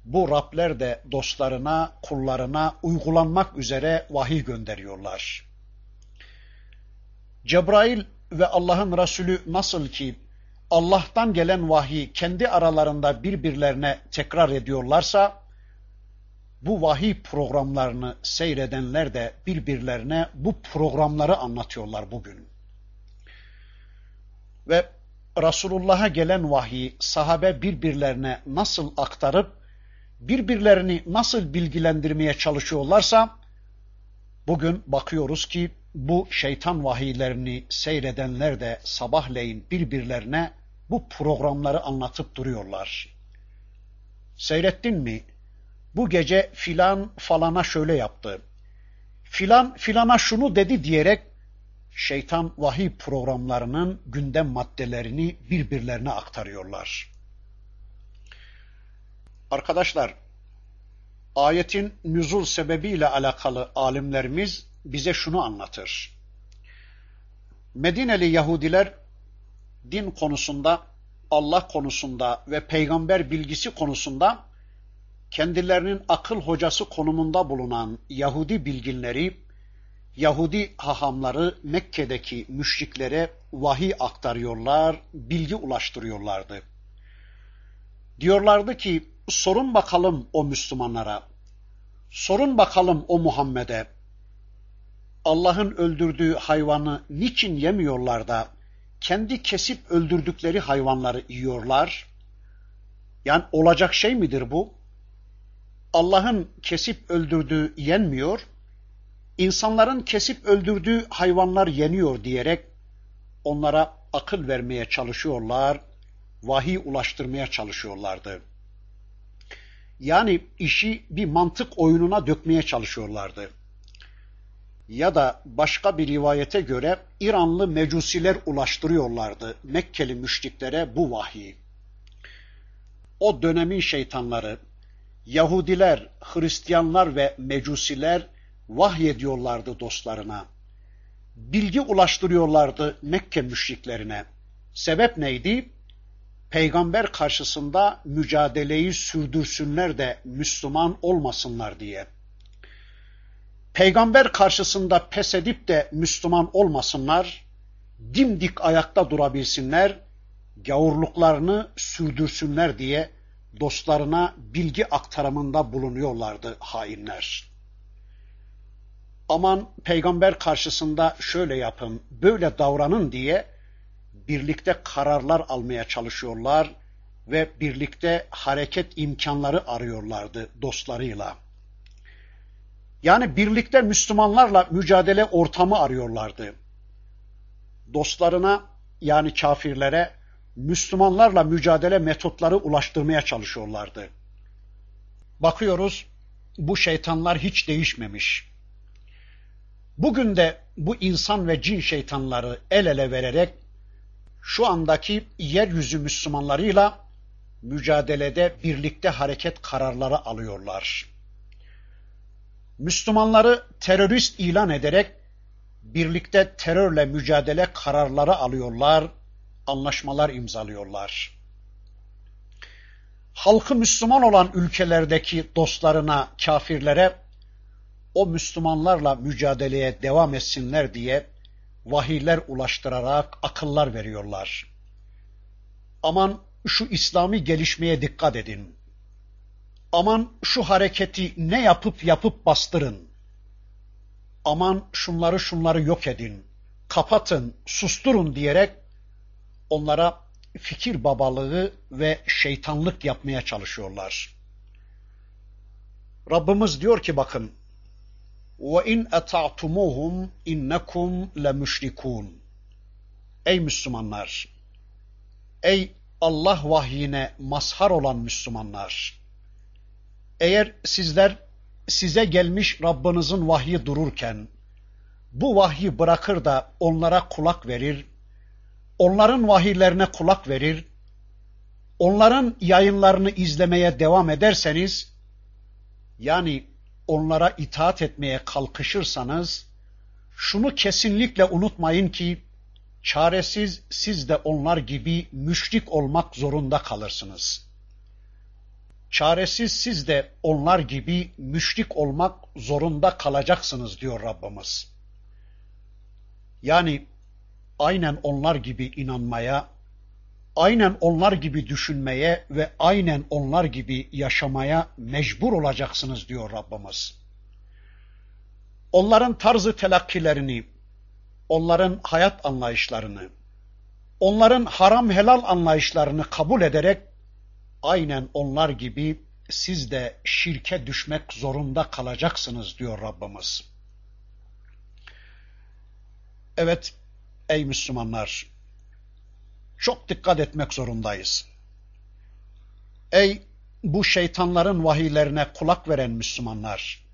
bu Rabler de dostlarına, kullarına uygulanmak üzere vahiy gönderiyorlar. Cebrail ve Allah'ın Resulü nasıl ki Allah'tan gelen vahiy kendi aralarında birbirlerine tekrar ediyorlarsa, bu vahiy programlarını seyredenler de birbirlerine bu programları anlatıyorlar bugün. Ve Resulullah'a gelen vahiy sahabe birbirlerine nasıl aktarıp birbirlerini nasıl bilgilendirmeye çalışıyorlarsa bugün bakıyoruz ki bu şeytan vahiylerini seyredenler de sabahleyin birbirlerine bu programları anlatıp duruyorlar. Seyrettin mi? Bu gece filan falana şöyle yaptı. Filan filana şunu dedi diyerek şeytan vahiy programlarının gündem maddelerini birbirlerine aktarıyorlar. Arkadaşlar, ayetin nüzul sebebiyle alakalı alimlerimiz bize şunu anlatır. Medineli Yahudiler din konusunda, Allah konusunda ve peygamber bilgisi konusunda kendilerinin akıl hocası konumunda bulunan Yahudi bilginleri, Yahudi hahamları Mekke'deki müşriklere vahiy aktarıyorlar, bilgi ulaştırıyorlardı. Diyorlardı ki sorun bakalım o Müslümanlara, sorun bakalım o Muhammed'e, Allah'ın öldürdüğü hayvanı niçin yemiyorlar da kendi kesip öldürdükleri hayvanları yiyorlar? Yani olacak şey midir bu? Allah'ın kesip öldürdüğü yenmiyor, insanların kesip öldürdüğü hayvanlar yeniyor diyerek onlara akıl vermeye çalışıyorlar, vahiy ulaştırmaya çalışıyorlardı. Yani işi bir mantık oyununa dökmeye çalışıyorlardı ya da başka bir rivayete göre İranlı mecusiler ulaştırıyorlardı Mekkeli müşriklere bu vahyi. O dönemin şeytanları, Yahudiler, Hristiyanlar ve mecusiler vahyediyorlardı dostlarına. Bilgi ulaştırıyorlardı Mekke müşriklerine. Sebep neydi? Peygamber karşısında mücadeleyi sürdürsünler de Müslüman olmasınlar diye peygamber karşısında pes edip de Müslüman olmasınlar, dimdik ayakta durabilsinler, gavurluklarını sürdürsünler diye dostlarına bilgi aktarımında bulunuyorlardı hainler. Aman peygamber karşısında şöyle yapın, böyle davranın diye birlikte kararlar almaya çalışıyorlar ve birlikte hareket imkanları arıyorlardı dostlarıyla. Yani birlikte Müslümanlarla mücadele ortamı arıyorlardı. Dostlarına yani kafirlere Müslümanlarla mücadele metotları ulaştırmaya çalışıyorlardı. Bakıyoruz bu şeytanlar hiç değişmemiş. Bugün de bu insan ve cin şeytanları el ele vererek şu andaki yeryüzü Müslümanlarıyla mücadelede birlikte hareket kararları alıyorlar. Müslümanları terörist ilan ederek birlikte terörle mücadele kararları alıyorlar, anlaşmalar imzalıyorlar. Halkı Müslüman olan ülkelerdeki dostlarına, kafirlere o Müslümanlarla mücadeleye devam etsinler diye vahiyler ulaştırarak akıllar veriyorlar. Aman şu İslami gelişmeye dikkat edin. aman şu hareketi ne yapıp yapıp bastırın. Aman şunları şunları yok edin, kapatın, susturun diyerek onlara fikir babalığı ve şeytanlık yapmaya çalışıyorlar. Rabbimiz diyor ki bakın in ata'tumuhum innekum lemüşrikun. Ey Müslümanlar! Ey Allah vahyine mazhar olan Müslümanlar! Eğer sizler size gelmiş Rabbinizin vahyi dururken bu vahyi bırakır da onlara kulak verir, onların vahiylerine kulak verir, onların yayınlarını izlemeye devam ederseniz, yani onlara itaat etmeye kalkışırsanız, şunu kesinlikle unutmayın ki, çaresiz siz de onlar gibi müşrik olmak zorunda kalırsınız. Çaresiz siz de onlar gibi müşrik olmak zorunda kalacaksınız diyor Rabbimiz. Yani aynen onlar gibi inanmaya, aynen onlar gibi düşünmeye ve aynen onlar gibi yaşamaya mecbur olacaksınız diyor Rabbimiz. Onların tarzı telakkilerini, onların hayat anlayışlarını, onların haram helal anlayışlarını kabul ederek aynen onlar gibi siz de şirke düşmek zorunda kalacaksınız diyor Rabbimiz. Evet ey Müslümanlar çok dikkat etmek zorundayız. Ey bu şeytanların vahiylerine kulak veren Müslümanlar.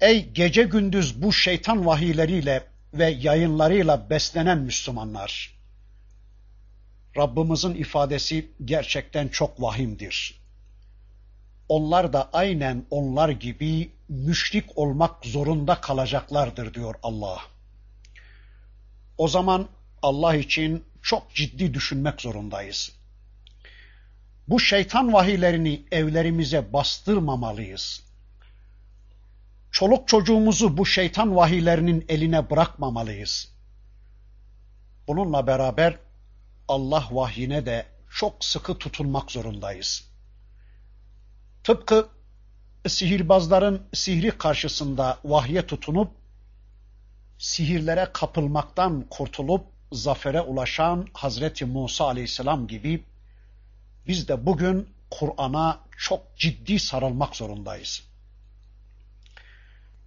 Ey gece gündüz bu şeytan vahiyleriyle ve yayınlarıyla beslenen Müslümanlar. Rabbimizin ifadesi gerçekten çok vahimdir. Onlar da aynen onlar gibi müşrik olmak zorunda kalacaklardır diyor Allah. O zaman Allah için çok ciddi düşünmek zorundayız. Bu şeytan vahiylerini evlerimize bastırmamalıyız. Çoluk çocuğumuzu bu şeytan vahiylerinin eline bırakmamalıyız. Bununla beraber Allah vahyine de çok sıkı tutunmak zorundayız. Tıpkı sihirbazların sihri karşısında vahye tutunup sihirlere kapılmaktan kurtulup zafere ulaşan Hazreti Musa Aleyhisselam gibi biz de bugün Kur'an'a çok ciddi sarılmak zorundayız.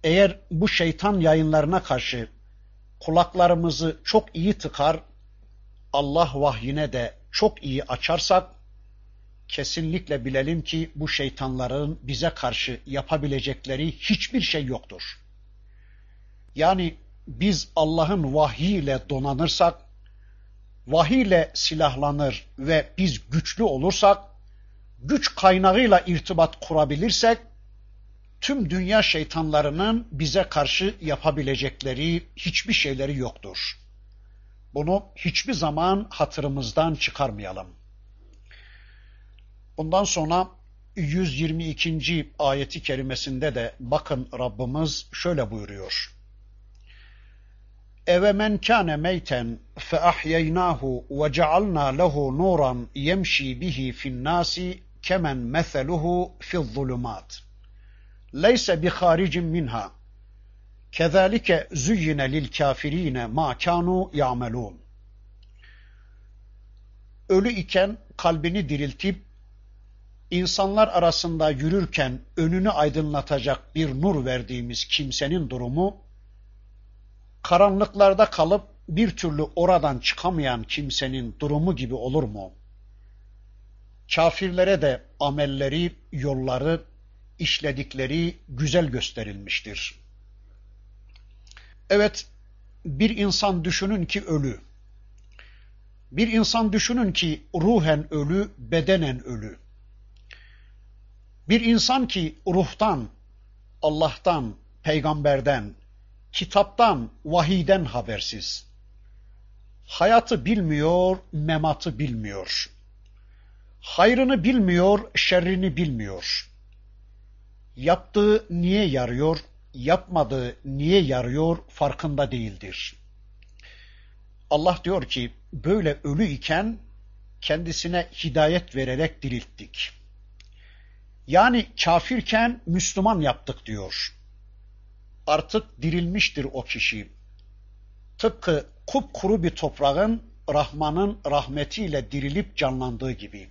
Eğer bu şeytan yayınlarına karşı kulaklarımızı çok iyi tıkar, Allah vahyine de çok iyi açarsak, kesinlikle bilelim ki bu şeytanların bize karşı yapabilecekleri hiçbir şey yoktur. Yani biz Allah'ın vahyiyle donanırsak, vahiyle silahlanır ve biz güçlü olursak, güç kaynağıyla irtibat kurabilirsek, tüm dünya şeytanlarının bize karşı yapabilecekleri hiçbir şeyleri yoktur. Bunu hiçbir zaman hatırımızdan çıkarmayalım. Bundan sonra 122. ayeti kerimesinde de bakın Rabbimiz şöyle buyuruyor. Eve men kâne meyten fe ahyeynâhu ve cealnâ lehu nuran yemşi bihi fin nâsi kemen meseluhu fi'z zulumât. Leyse bi haricin minha. Kezalike züyyine lil kafirine ma kanu ya'melun. Ölü iken kalbini diriltip insanlar arasında yürürken önünü aydınlatacak bir nur verdiğimiz kimsenin durumu karanlıklarda kalıp bir türlü oradan çıkamayan kimsenin durumu gibi olur mu? Kafirlere de amelleri, yolları, işledikleri güzel gösterilmiştir. Evet, bir insan düşünün ki ölü. Bir insan düşünün ki ruhen ölü, bedenen ölü. Bir insan ki ruhtan, Allah'tan, peygamberden, kitaptan, vahiden habersiz. Hayatı bilmiyor, mematı bilmiyor. Hayrını bilmiyor, şerrini bilmiyor. Yaptığı niye yarıyor, yapmadığı niye yarıyor farkında değildir. Allah diyor ki böyle ölü iken kendisine hidayet vererek dirilttik. Yani kafirken Müslüman yaptık diyor. Artık dirilmiştir o kişi. Tıpkı kupkuru bir toprağın Rahman'ın rahmetiyle dirilip canlandığı gibi.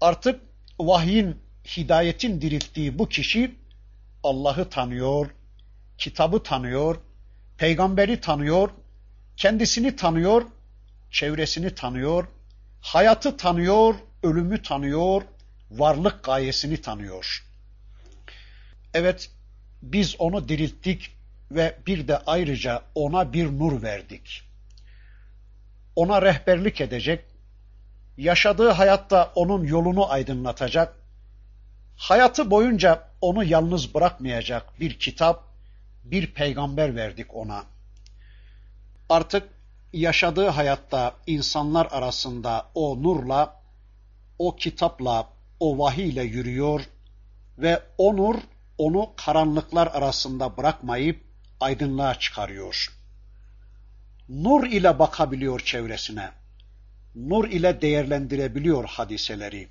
Artık vahyin, hidayetin dirilttiği bu kişi Allah'ı tanıyor, kitabı tanıyor, peygamberi tanıyor, kendisini tanıyor, çevresini tanıyor, hayatı tanıyor, ölümü tanıyor, varlık gayesini tanıyor. Evet, biz onu dirilttik ve bir de ayrıca ona bir nur verdik. Ona rehberlik edecek, yaşadığı hayatta onun yolunu aydınlatacak, hayatı boyunca onu yalnız bırakmayacak bir kitap, bir peygamber verdik ona. Artık yaşadığı hayatta insanlar arasında o nurla, o kitapla, o vahiyle yürüyor ve o nur onu karanlıklar arasında bırakmayıp aydınlığa çıkarıyor. Nur ile bakabiliyor çevresine. Nur ile değerlendirebiliyor hadiseleri.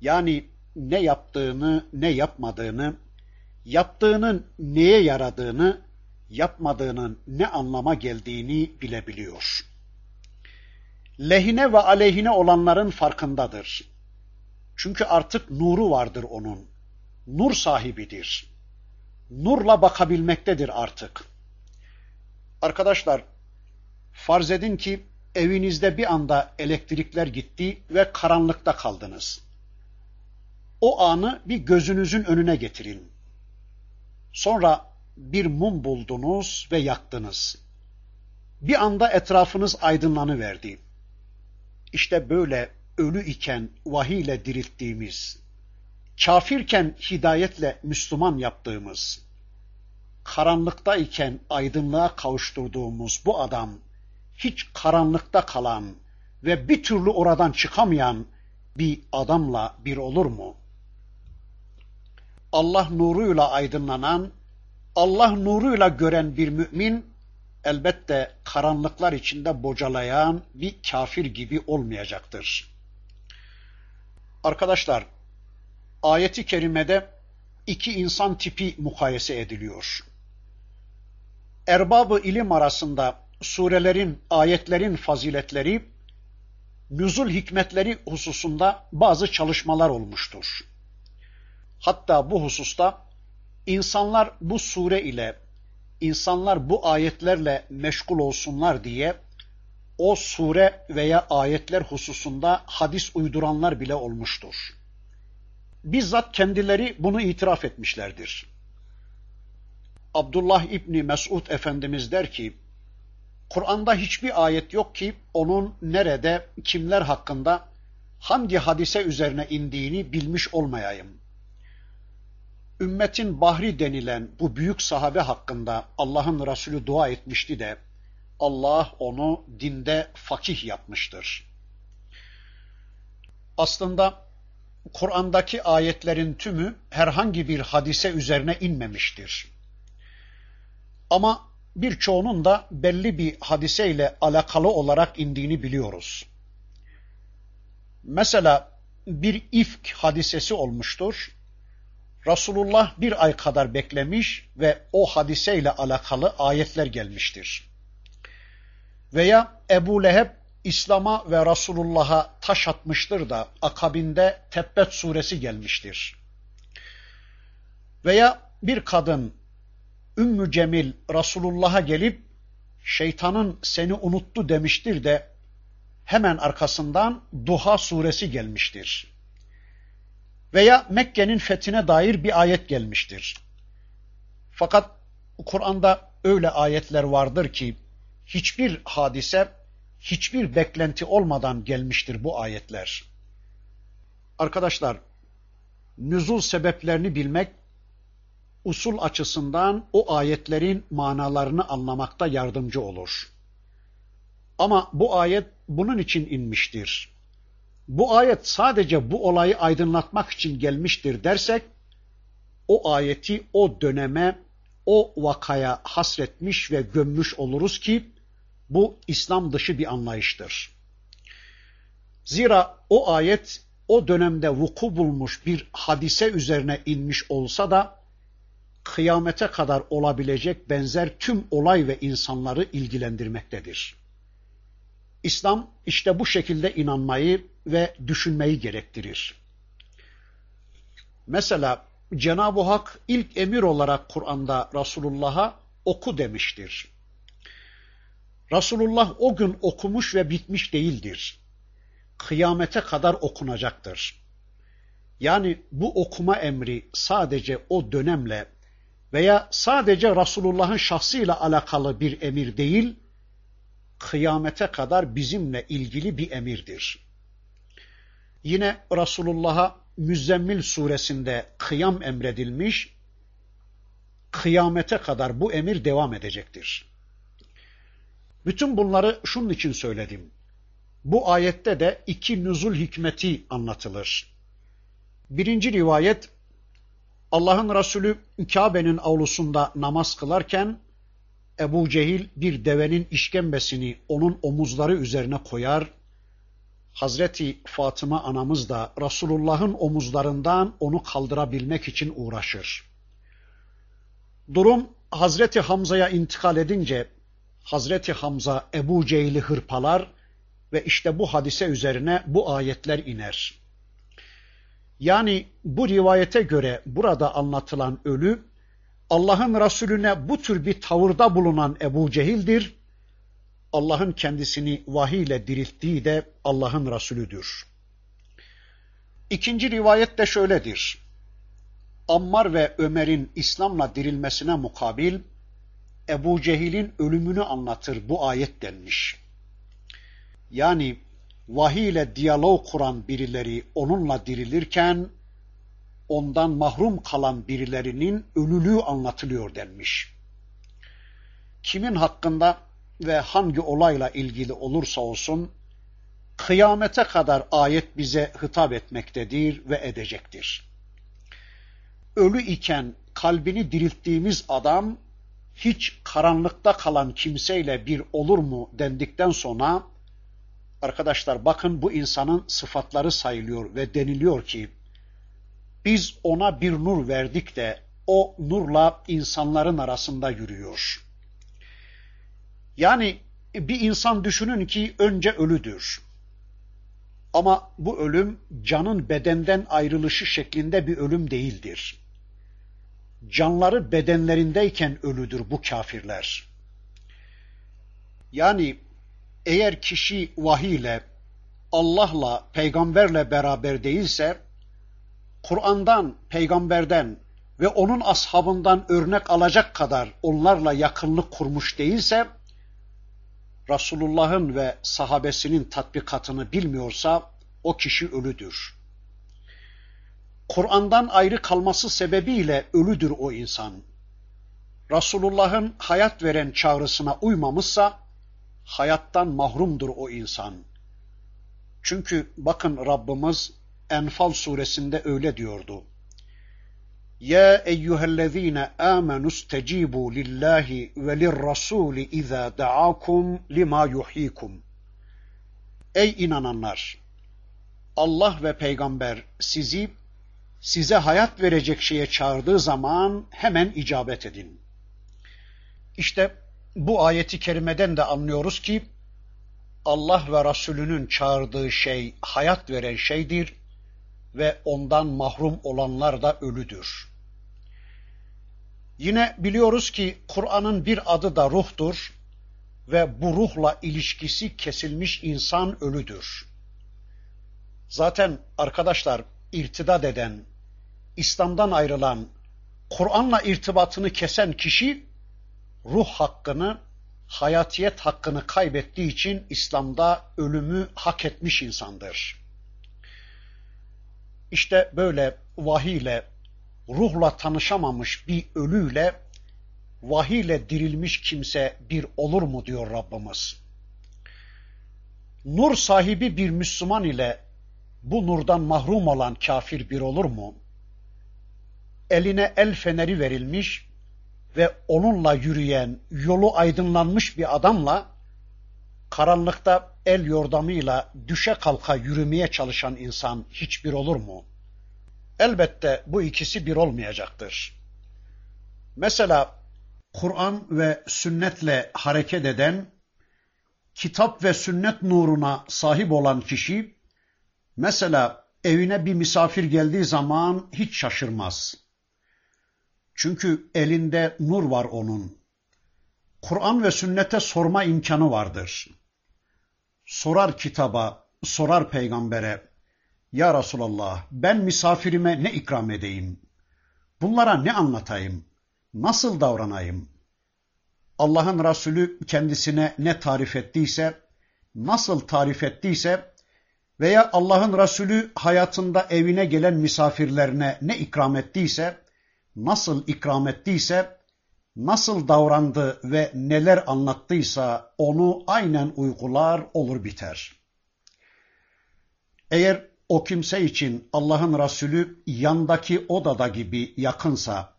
Yani ne yaptığını, ne yapmadığını, yaptığının neye yaradığını, yapmadığının ne anlama geldiğini bilebiliyor. Lehine ve aleyhine olanların farkındadır. Çünkü artık nuru vardır onun. Nur sahibidir. Nurla bakabilmektedir artık. Arkadaşlar, farz edin ki evinizde bir anda elektrikler gitti ve karanlıkta kaldınız. O anı bir gözünüzün önüne getirin. Sonra bir mum buldunuz ve yaktınız. Bir anda etrafınız aydınlanıverdi. İşte böyle ölü iken vahiy ile dirilttiğimiz, kafirken hidayetle Müslüman yaptığımız, karanlıkta iken aydınlığa kavuşturduğumuz bu adam, hiç karanlıkta kalan ve bir türlü oradan çıkamayan bir adamla bir olur mu? Allah nuruyla aydınlanan, Allah nuruyla gören bir mümin, elbette karanlıklar içinde bocalayan bir kafir gibi olmayacaktır. Arkadaşlar, ayeti kerimede iki insan tipi mukayese ediliyor. Erbabı ilim arasında surelerin, ayetlerin faziletleri, nüzul hikmetleri hususunda bazı çalışmalar olmuştur. Hatta bu hususta insanlar bu sure ile, insanlar bu ayetlerle meşgul olsunlar diye o sure veya ayetler hususunda hadis uyduranlar bile olmuştur. Bizzat kendileri bunu itiraf etmişlerdir. Abdullah İbni Mesud Efendimiz der ki, Kur'an'da hiçbir ayet yok ki onun nerede, kimler hakkında, hangi hadise üzerine indiğini bilmiş olmayayım. Ümmetin bahri denilen bu büyük sahabe hakkında Allah'ın Resulü dua etmişti de Allah onu dinde fakih yapmıştır. Aslında Kur'an'daki ayetlerin tümü herhangi bir hadise üzerine inmemiştir. Ama birçoğunun da belli bir hadiseyle alakalı olarak indiğini biliyoruz. Mesela bir ifk hadisesi olmuştur. Resulullah bir ay kadar beklemiş ve o hadiseyle alakalı ayetler gelmiştir. Veya Ebu Leheb İslam'a ve Resulullah'a taş atmıştır da akabinde Tebbet suresi gelmiştir. Veya bir kadın Ümmü Cemil Resulullah'a gelip şeytanın seni unuttu demiştir de hemen arkasından Duha suresi gelmiştir. Veya Mekke'nin fethine dair bir ayet gelmiştir. Fakat Kur'an'da öyle ayetler vardır ki hiçbir hadise, hiçbir beklenti olmadan gelmiştir bu ayetler. Arkadaşlar, nüzul sebeplerini bilmek usul açısından o ayetlerin manalarını anlamakta yardımcı olur. Ama bu ayet bunun için inmiştir. Bu ayet sadece bu olayı aydınlatmak için gelmiştir dersek, o ayeti o döneme, o vakaya hasretmiş ve gömmüş oluruz ki, bu İslam dışı bir anlayıştır. Zira o ayet o dönemde vuku bulmuş bir hadise üzerine inmiş olsa da kıyamete kadar olabilecek benzer tüm olay ve insanları ilgilendirmektedir. İslam işte bu şekilde inanmayı ve düşünmeyi gerektirir. Mesela Cenab-ı Hak ilk emir olarak Kur'an'da Resulullah'a oku demiştir. Resulullah o gün okumuş ve bitmiş değildir. Kıyamete kadar okunacaktır. Yani bu okuma emri sadece o dönemle veya sadece Resulullah'ın şahsıyla alakalı bir emir değil, kıyamete kadar bizimle ilgili bir emirdir. Yine Resulullah'a Müzzemmil suresinde kıyam emredilmiş, kıyamete kadar bu emir devam edecektir. Bütün bunları şunun için söyledim. Bu ayette de iki nüzul hikmeti anlatılır. Birinci rivayet, Allah'ın Resulü Kabe'nin avlusunda namaz kılarken, Ebu Cehil bir devenin işkembesini onun omuzları üzerine koyar, Hazreti Fatıma anamız da Resulullah'ın omuzlarından onu kaldırabilmek için uğraşır. Durum Hazreti Hamza'ya intikal edince Hazreti Hamza Ebu Cehil'i hırpalar ve işte bu hadise üzerine bu ayetler iner. Yani bu rivayete göre burada anlatılan ölü Allah'ın Resulüne bu tür bir tavırda bulunan Ebu Cehil'dir Allah'ın kendisini vahiy ile dirilttiği de Allah'ın Resulüdür. İkinci rivayet de şöyledir. Ammar ve Ömer'in İslam'la dirilmesine mukabil Ebu Cehil'in ölümünü anlatır bu ayet denmiş. Yani vahiy ile diyalog kuran birileri onunla dirilirken ondan mahrum kalan birilerinin ölülüğü anlatılıyor denmiş. Kimin hakkında ve hangi olayla ilgili olursa olsun kıyamete kadar ayet bize hitap etmektedir ve edecektir. Ölü iken kalbini dirilttiğimiz adam hiç karanlıkta kalan kimseyle bir olur mu dendikten sonra arkadaşlar bakın bu insanın sıfatları sayılıyor ve deniliyor ki biz ona bir nur verdik de o nurla insanların arasında yürüyor. Yani bir insan düşünün ki önce ölüdür. Ama bu ölüm canın bedenden ayrılışı şeklinde bir ölüm değildir. Canları bedenlerindeyken ölüdür bu kafirler. Yani eğer kişi vahiy ile, Allah'la, peygamberle beraber değilse, Kur'an'dan, peygamberden ve onun ashabından örnek alacak kadar onlarla yakınlık kurmuş değilse, Resulullah'ın ve sahabesinin tatbikatını bilmiyorsa o kişi ölüdür. Kur'an'dan ayrı kalması sebebiyle ölüdür o insan. Resulullah'ın hayat veren çağrısına uymamışsa hayattan mahrumdur o insan. Çünkü bakın Rabbimiz Enfal suresinde öyle diyordu. Ya eyyühellezine amenu stecibu lillahi ve lirrasuli izâ da'akum lima yuhyikum. Ey inananlar! Allah ve peygamber sizi size hayat verecek şeye çağırdığı zaman hemen icabet edin. İşte bu ayeti kerimeden de anlıyoruz ki Allah ve Resulünün çağırdığı şey hayat veren şeydir ve ondan mahrum olanlar da ölüdür. Yine biliyoruz ki Kur'an'ın bir adı da ruhtur ve bu ruhla ilişkisi kesilmiş insan ölüdür. Zaten arkadaşlar irtidat eden, İslam'dan ayrılan, Kur'an'la irtibatını kesen kişi ruh hakkını, hayatiyet hakkını kaybettiği için İslam'da ölümü hak etmiş insandır. İşte böyle vahiy ile ruhla tanışamamış bir ölüyle vahiyle dirilmiş kimse bir olur mu diyor Rabbimiz. Nur sahibi bir Müslüman ile bu nurdan mahrum olan kafir bir olur mu? Eline el feneri verilmiş ve onunla yürüyen, yolu aydınlanmış bir adamla karanlıkta el yordamıyla düşe kalka yürümeye çalışan insan hiçbir olur mu? Elbette bu ikisi bir olmayacaktır. Mesela Kur'an ve sünnetle hareket eden, kitap ve sünnet nuruna sahip olan kişi, mesela evine bir misafir geldiği zaman hiç şaşırmaz. Çünkü elinde nur var onun. Kur'an ve sünnete sorma imkanı vardır. Sorar kitaba, sorar peygambere, Ya Resulallah ben misafirime ne ikram edeyim? Bunlara ne anlatayım? Nasıl davranayım? Allah'ın Resulü kendisine ne tarif ettiyse, nasıl tarif ettiyse veya Allah'ın Resulü hayatında evine gelen misafirlerine ne ikram ettiyse, nasıl ikram ettiyse, nasıl davrandı ve neler anlattıysa onu aynen uygular olur biter. Eğer o kimse için Allah'ın Resulü yandaki odada gibi yakınsa,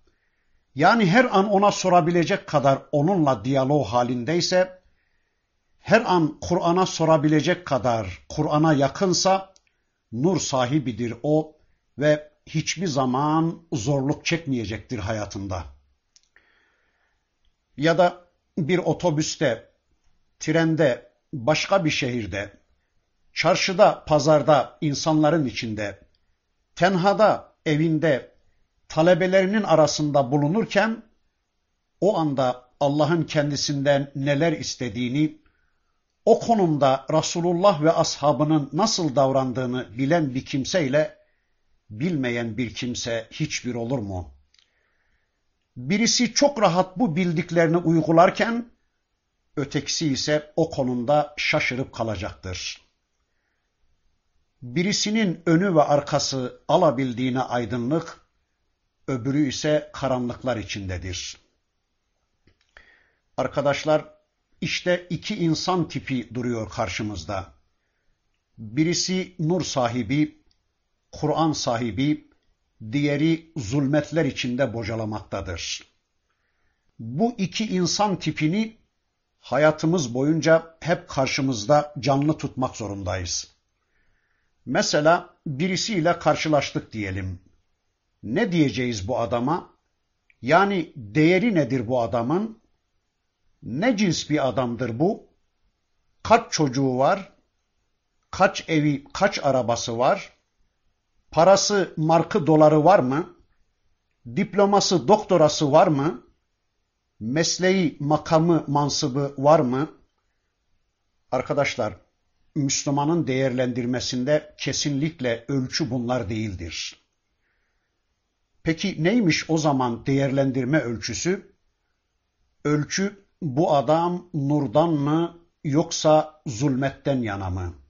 yani her an ona sorabilecek kadar onunla diyalog halindeyse, her an Kur'an'a sorabilecek kadar Kur'an'a yakınsa, nur sahibidir o ve hiçbir zaman zorluk çekmeyecektir hayatında. Ya da bir otobüste, trende, başka bir şehirde, çarşıda, pazarda, insanların içinde, tenhada, evinde, talebelerinin arasında bulunurken o anda Allah'ın kendisinden neler istediğini, o konumda Resulullah ve ashabının nasıl davrandığını bilen bir kimseyle bilmeyen bir kimse hiçbir olur mu? Birisi çok rahat bu bildiklerini uygularken ötekisi ise o konumda şaşırıp kalacaktır. Birisinin önü ve arkası alabildiğine aydınlık, öbürü ise karanlıklar içindedir. Arkadaşlar, işte iki insan tipi duruyor karşımızda. Birisi nur sahibi, Kur'an sahibi, diğeri zulmetler içinde bocalamaktadır. Bu iki insan tipini hayatımız boyunca hep karşımızda canlı tutmak zorundayız. Mesela birisiyle karşılaştık diyelim. Ne diyeceğiz bu adama? Yani değeri nedir bu adamın? Ne cins bir adamdır bu? Kaç çocuğu var? Kaç evi, kaç arabası var? Parası, markı, doları var mı? Diploması, doktorası var mı? Mesleği, makamı, mansıbı var mı? Arkadaşlar, Müslümanın değerlendirmesinde kesinlikle ölçü bunlar değildir. Peki neymiş o zaman değerlendirme ölçüsü? Ölçü bu adam nurdan mı yoksa zulmetten yana mı?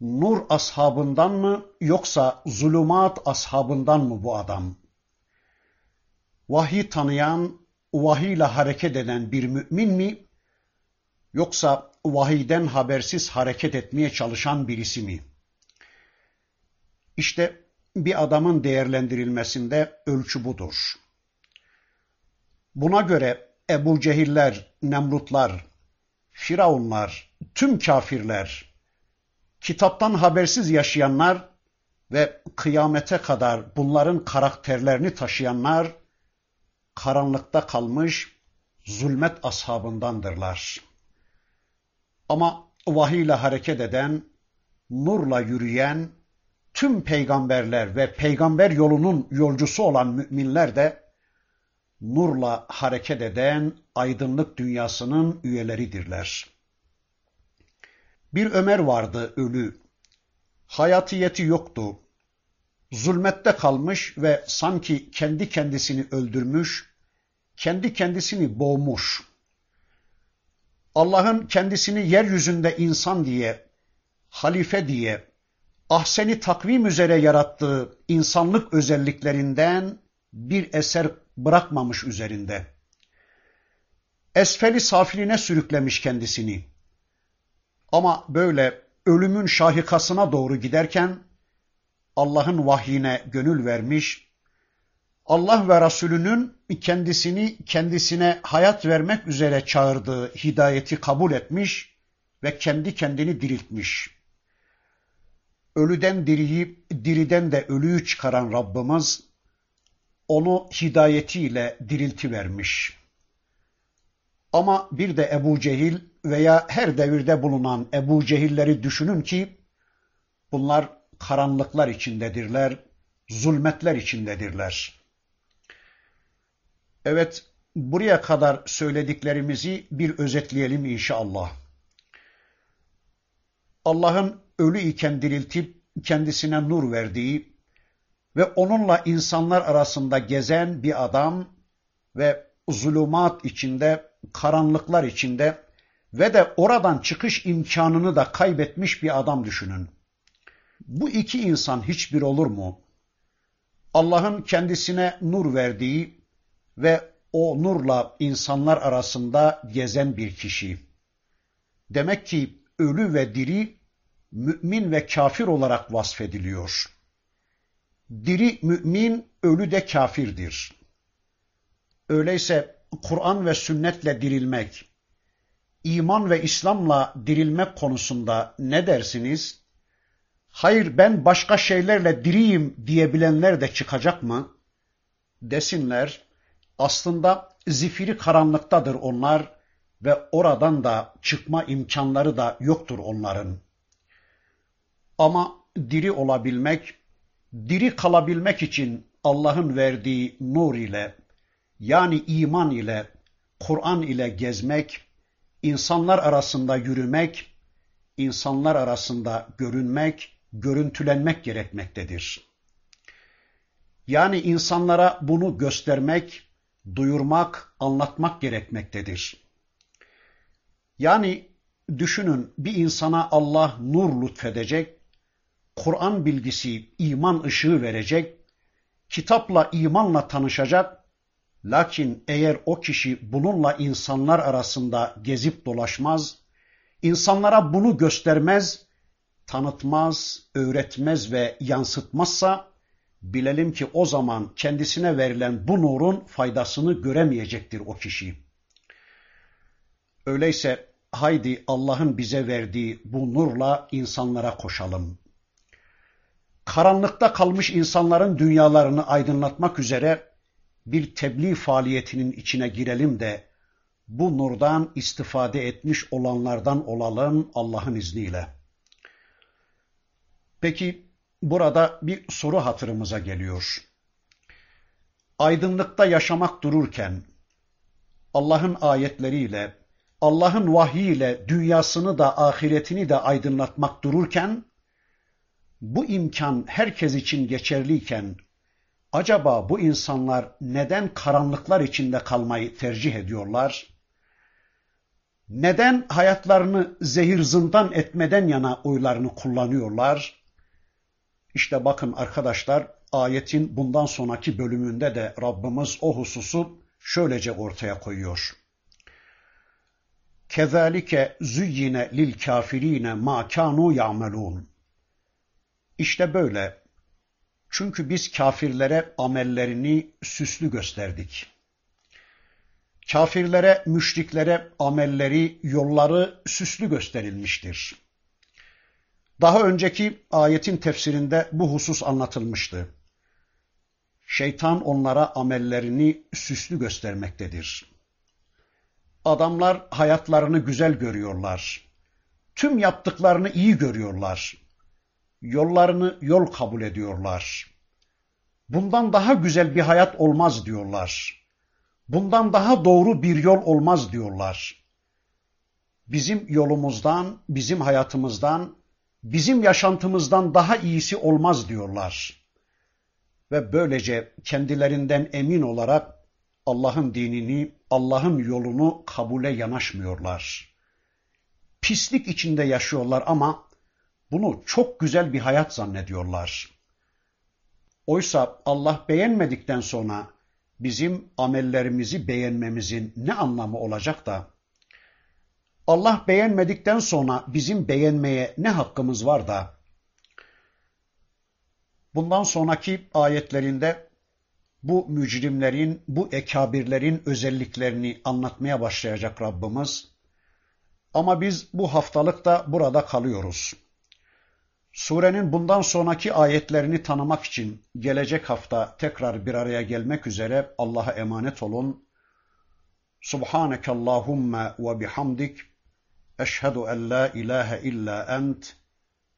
Nur ashabından mı yoksa zulümat ashabından mı bu adam? Vahiy tanıyan, vahiyle hareket eden bir mümin mi yoksa vahiyden habersiz hareket etmeye çalışan birisi mi? İşte bir adamın değerlendirilmesinde ölçü budur. Buna göre Ebu Cehiller, Nemrutlar, Firavunlar, tüm kafirler, kitaptan habersiz yaşayanlar ve kıyamete kadar bunların karakterlerini taşıyanlar karanlıkta kalmış zulmet ashabındandırlar. Ama vahiyle hareket eden, nurla yürüyen tüm peygamberler ve peygamber yolunun yolcusu olan müminler de nurla hareket eden aydınlık dünyasının üyeleridirler. Bir Ömer vardı ölü. Hayatiyeti yoktu. Zulmette kalmış ve sanki kendi kendisini öldürmüş, kendi kendisini boğmuş. Allah'ın kendisini yeryüzünde insan diye, halife diye, ahseni takvim üzere yarattığı insanlık özelliklerinden bir eser bırakmamış üzerinde. Esfeli safiline sürüklemiş kendisini. Ama böyle ölümün şahikasına doğru giderken Allah'ın vahyine gönül vermiş, Allah ve Resulünün kendisini kendisine hayat vermek üzere çağırdığı hidayeti kabul etmiş ve kendi kendini diriltmiş. Ölüden diriyi, diriden de ölüyü çıkaran Rabbimiz onu hidayetiyle dirilti vermiş. Ama bir de Ebu Cehil veya her devirde bulunan Ebu Cehilleri düşünün ki bunlar karanlıklar içindedirler, zulmetler içindedirler. Evet, buraya kadar söylediklerimizi bir özetleyelim inşallah. Allah'ın ölü iken diriltip kendisine nur verdiği ve onunla insanlar arasında gezen bir adam ve zulümat içinde, karanlıklar içinde ve de oradan çıkış imkanını da kaybetmiş bir adam düşünün. Bu iki insan hiçbir olur mu? Allah'ın kendisine nur verdiği ve o nurla insanlar arasında gezen bir kişi. Demek ki ölü ve diri mümin ve kafir olarak vasfediliyor. Diri mümin, ölü de kafirdir. Öyleyse Kur'an ve sünnetle dirilmek, iman ve İslam'la dirilmek konusunda ne dersiniz? Hayır ben başka şeylerle diriyim diyebilenler de çıkacak mı? Desinler, aslında zifiri karanlıktadır onlar ve oradan da çıkma imkanları da yoktur onların. Ama diri olabilmek, diri kalabilmek için Allah'ın verdiği nur ile, yani iman ile, Kur'an ile gezmek, insanlar arasında yürümek, insanlar arasında görünmek, görüntülenmek gerekmektedir. Yani insanlara bunu göstermek, duyurmak, anlatmak gerekmektedir. Yani düşünün bir insana Allah nur lütfedecek, Kur'an bilgisi, iman ışığı verecek, kitapla, imanla tanışacak. Lakin eğer o kişi bununla insanlar arasında gezip dolaşmaz, insanlara bunu göstermez, tanıtmaz, öğretmez ve yansıtmazsa, bilelim ki o zaman kendisine verilen bu nurun faydasını göremeyecektir o kişi. Öyleyse haydi Allah'ın bize verdiği bu nurla insanlara koşalım karanlıkta kalmış insanların dünyalarını aydınlatmak üzere bir tebliğ faaliyetinin içine girelim de bu nurdan istifade etmiş olanlardan olalım Allah'ın izniyle. Peki burada bir soru hatırımıza geliyor. Aydınlıkta yaşamak dururken Allah'ın ayetleriyle, Allah'ın vahyiyle dünyasını da ahiretini de aydınlatmak dururken bu imkan herkes için geçerliyken acaba bu insanlar neden karanlıklar içinde kalmayı tercih ediyorlar? Neden hayatlarını zehir zindan etmeden yana oylarını kullanıyorlar? İşte bakın arkadaşlar ayetin bundan sonraki bölümünde de Rabbimiz o hususu şöylece ortaya koyuyor. Kezalike züyyine lil kafirine ma kanu ya'melun. İşte böyle. Çünkü biz kafirlere amellerini süslü gösterdik. Kafirlere, müşriklere amelleri, yolları süslü gösterilmiştir. Daha önceki ayetin tefsirinde bu husus anlatılmıştı. Şeytan onlara amellerini süslü göstermektedir. Adamlar hayatlarını güzel görüyorlar. Tüm yaptıklarını iyi görüyorlar yollarını yol kabul ediyorlar. Bundan daha güzel bir hayat olmaz diyorlar. Bundan daha doğru bir yol olmaz diyorlar. Bizim yolumuzdan, bizim hayatımızdan, bizim yaşantımızdan daha iyisi olmaz diyorlar. Ve böylece kendilerinden emin olarak Allah'ın dinini, Allah'ın yolunu kabule yanaşmıyorlar. Pislik içinde yaşıyorlar ama bunu çok güzel bir hayat zannediyorlar. Oysa Allah beğenmedikten sonra bizim amellerimizi beğenmemizin ne anlamı olacak da Allah beğenmedikten sonra bizim beğenmeye ne hakkımız var da bundan sonraki ayetlerinde bu mücrimlerin, bu ekabirlerin özelliklerini anlatmaya başlayacak Rabbimiz. Ama biz bu haftalık da burada kalıyoruz. Surenin bundan sonraki ayetlerini tanımak için gelecek hafta tekrar bir araya gelmek üzere Allah'a emanet olun. Subhaneke Allahumma ve bihamdik. Eşhedü en la ilahe illa ent.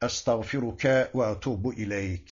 Estağfiruke ve etubu ileyk.